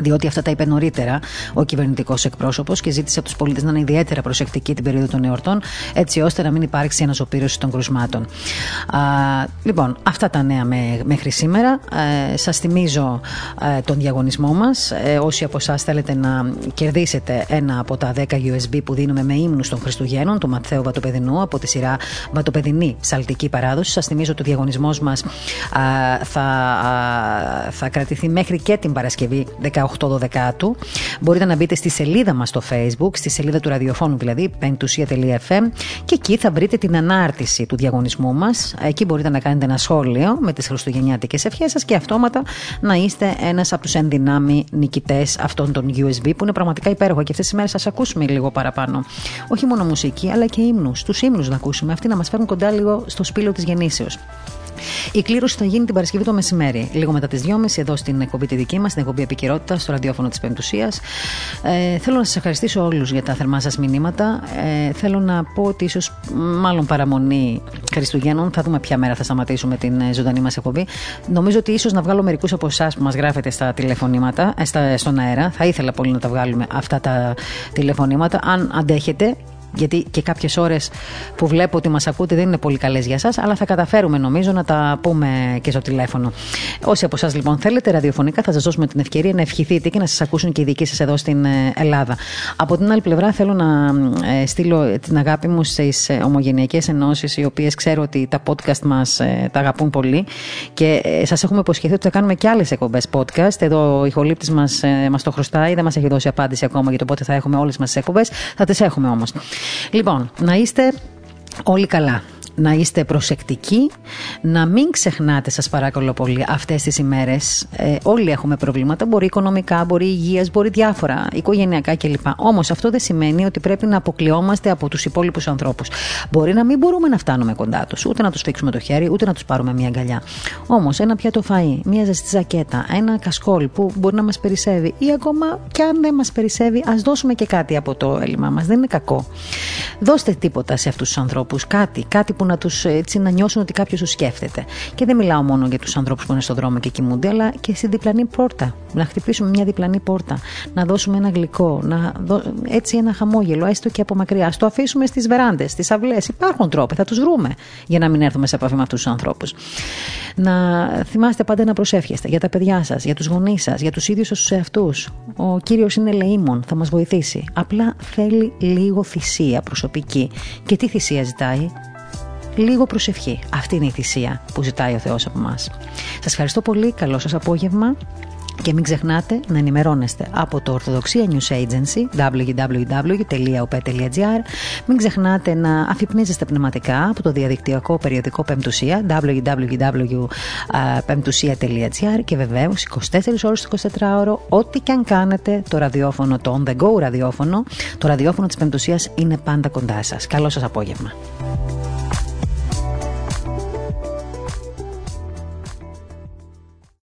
διότι αυτά τα είπε νωρίτερα ο κυβερνητικός εκπρόσωπος και ζήτησε από τους πολίτες να είναι ιδιαίτερα προσεκτικοί την περίοδο των εορτών, έτσι ώστε να μην υπάρξει αναζωπήρωση των κρουσμάτων. Α, λοιπόν, αυτά τα νέα μέχρι σήμερα. Ε, Σας θυμίζω ε, τον διαγωνισμό μας. Ε, όσοι από εσάς θέλετε να κερδίσετε ένα από τα 10 USB που δίνουμε με ύμνους των Χριστουγέννων, του Ματθαίου Βατοπεδινού, από τη σειρά Βατοπεδινή Σαλτική Παράδοση. Σας θυμίζω ότι ο διαγωνισμός μας θα, θα κρατηθεί μέχρι και την Παρασκευή 18 Δεκάτου. Μπορείτε να μπείτε στη σελίδα μας στο Facebook, στη σελίδα του ραδιοφώνου δηλαδή, πεντουσία.fm και εκεί θα βρείτε την ανάρτηση του διαγωνισμού μας. Εκεί μπορείτε να κάνετε ένα σχόλιο με τις χριστουγεννιάτικες ευχές σας και αυτόματα να είστε ένας από τους ενδυνάμει νικητές αυτών των USB που είναι πραγματικά υπέροχα. Και αυτές τις μέρες σα ακούσουμε λίγο παραπάνω. Όχι μόνο μουσική, αλλά και ύμνους. Τους ύμνους να ακούσουμε. Αυτοί να μας φέρουν κοντά λίγο στο σπήλο της γεννήσεως. Η κλήρωση θα γίνει την Παρασκευή το μεσημέρι, λίγο μετά τις 2.30 εδώ στην εκπομπή τη δική μας, στην εκπομπή Επικαιρότητα, στο ραδιόφωνο της Πεμπτουσίας. Ε, θέλω να σας ευχαριστήσω όλους για τα θερμά σας μηνύματα. Ε, θέλω να πω ότι ίσως μάλλον παραμονή Χριστουγέννων, θα δούμε ποια μέρα θα σταματήσουμε την ε, ζωντανή μας εκπομπή. Νομίζω ότι ίσως να βγάλω μερικούς από εσάς που μας γράφετε στα τηλεφωνήματα, ε, στα, στον αέρα. Θα ήθελα πολύ να τα βγάλουμε αυτά τα τηλεφωνήματα. Αν αντέχετε, γιατί και κάποιες ώρες που βλέπω ότι μας ακούτε δεν είναι πολύ καλές για εσά, αλλά θα καταφέρουμε νομίζω να τα πούμε και στο τηλέφωνο. Όσοι από εσάς λοιπόν θέλετε ραδιοφωνικά, θα σας δώσουμε την ευκαιρία να ευχηθείτε και να σας ακούσουν και οι δικοί σας εδώ στην ε, Ελλάδα. Από την άλλη πλευρά, θέλω να ε, στείλω την αγάπη μου στις ε, ομογενειακές ενώσεις, οι οποίες ξέρω ότι τα podcast μας τα αγαπούν πολύ και σας έχουμε υποσχεθεί ότι θα κάνουμε και άλλες εκπομπές podcast. Εδώ ο ηχολήπτης μας μας το χρωστάει, δεν μας έχει δώσει απάντηση ακόμα για το πότε θα έχουμε όλες μας τις εκπομπές. Θα τις έχουμε όμως. Λοιπόν, να είστε όλοι καλά να είστε προσεκτικοί, να μην ξεχνάτε σας παρακαλώ πολύ αυτές τις ημέρες. Ε, όλοι έχουμε προβλήματα, μπορεί οικονομικά, μπορεί υγείας, μπορεί διάφορα, οικογενειακά κλπ. Όμως αυτό δεν σημαίνει ότι πρέπει να αποκλειόμαστε από τους υπόλοιπους ανθρώπους. Μπορεί να μην μπορούμε να φτάνουμε κοντά τους, ούτε να τους φίξουμε το χέρι, ούτε να τους πάρουμε μια αγκαλιά. Όμως ένα πιάτο φαΐ, μια ζεστή ζακέτα, ένα κασκόλ που μπορεί να μας περισσεύει ή ακόμα κι αν δεν μας περισσεύει, ας δώσουμε και κάτι από το έλλειμμα μας. Δεν είναι κακό. Δώστε τίποτα σε αυτούς τους ανθρώπους, κάτι, κάτι που να τους έτσι να νιώσουν ότι κάποιος τους σκέφτεται. Και δεν μιλάω μόνο για τους ανθρώπους που είναι στον δρόμο και κοιμούνται, αλλά και στην διπλανή πόρτα. Να χτυπήσουμε μια διπλανή πόρτα, να δώσουμε ένα γλυκό, να δω... έτσι ένα χαμόγελο, έστω και από μακριά. Α το αφήσουμε στις βεράντες, στις αυλές. Υπάρχουν τρόποι, θα τους βρούμε για να μην έρθουμε σε επαφή με αυτούς τους ανθρώπους. Να θυμάστε πάντα να προσεύχεστε για τα παιδιά σας, για τους γονείς σας, για τους ίδιους τους εαυτούς. Ο κύριος είναι λεήμων, θα μας βοηθήσει. Απλά θέλει λίγο θυσία προσωπική. Και τι θυσία ζητάει, λίγο προσευχή. Αυτή είναι η θυσία που ζητάει ο Θεός από εμά. Σας ευχαριστώ πολύ. Καλό σας απόγευμα. Και μην ξεχνάτε να ενημερώνεστε από το Ορθοδοξία News Agency www.op.gr Μην ξεχνάτε να αφυπνίζεστε πνευματικά από το διαδικτυακό περιοδικό Πεμπτουσία www.pemptusia.gr και βεβαίως 24 ώρες το 24 ώρο ό,τι και αν κάνετε το ραδιόφωνο, το on the go ραδιόφωνο το ραδιόφωνο της Πεμπτουσίας είναι πάντα κοντά σας. Καλό σας απόγευμα.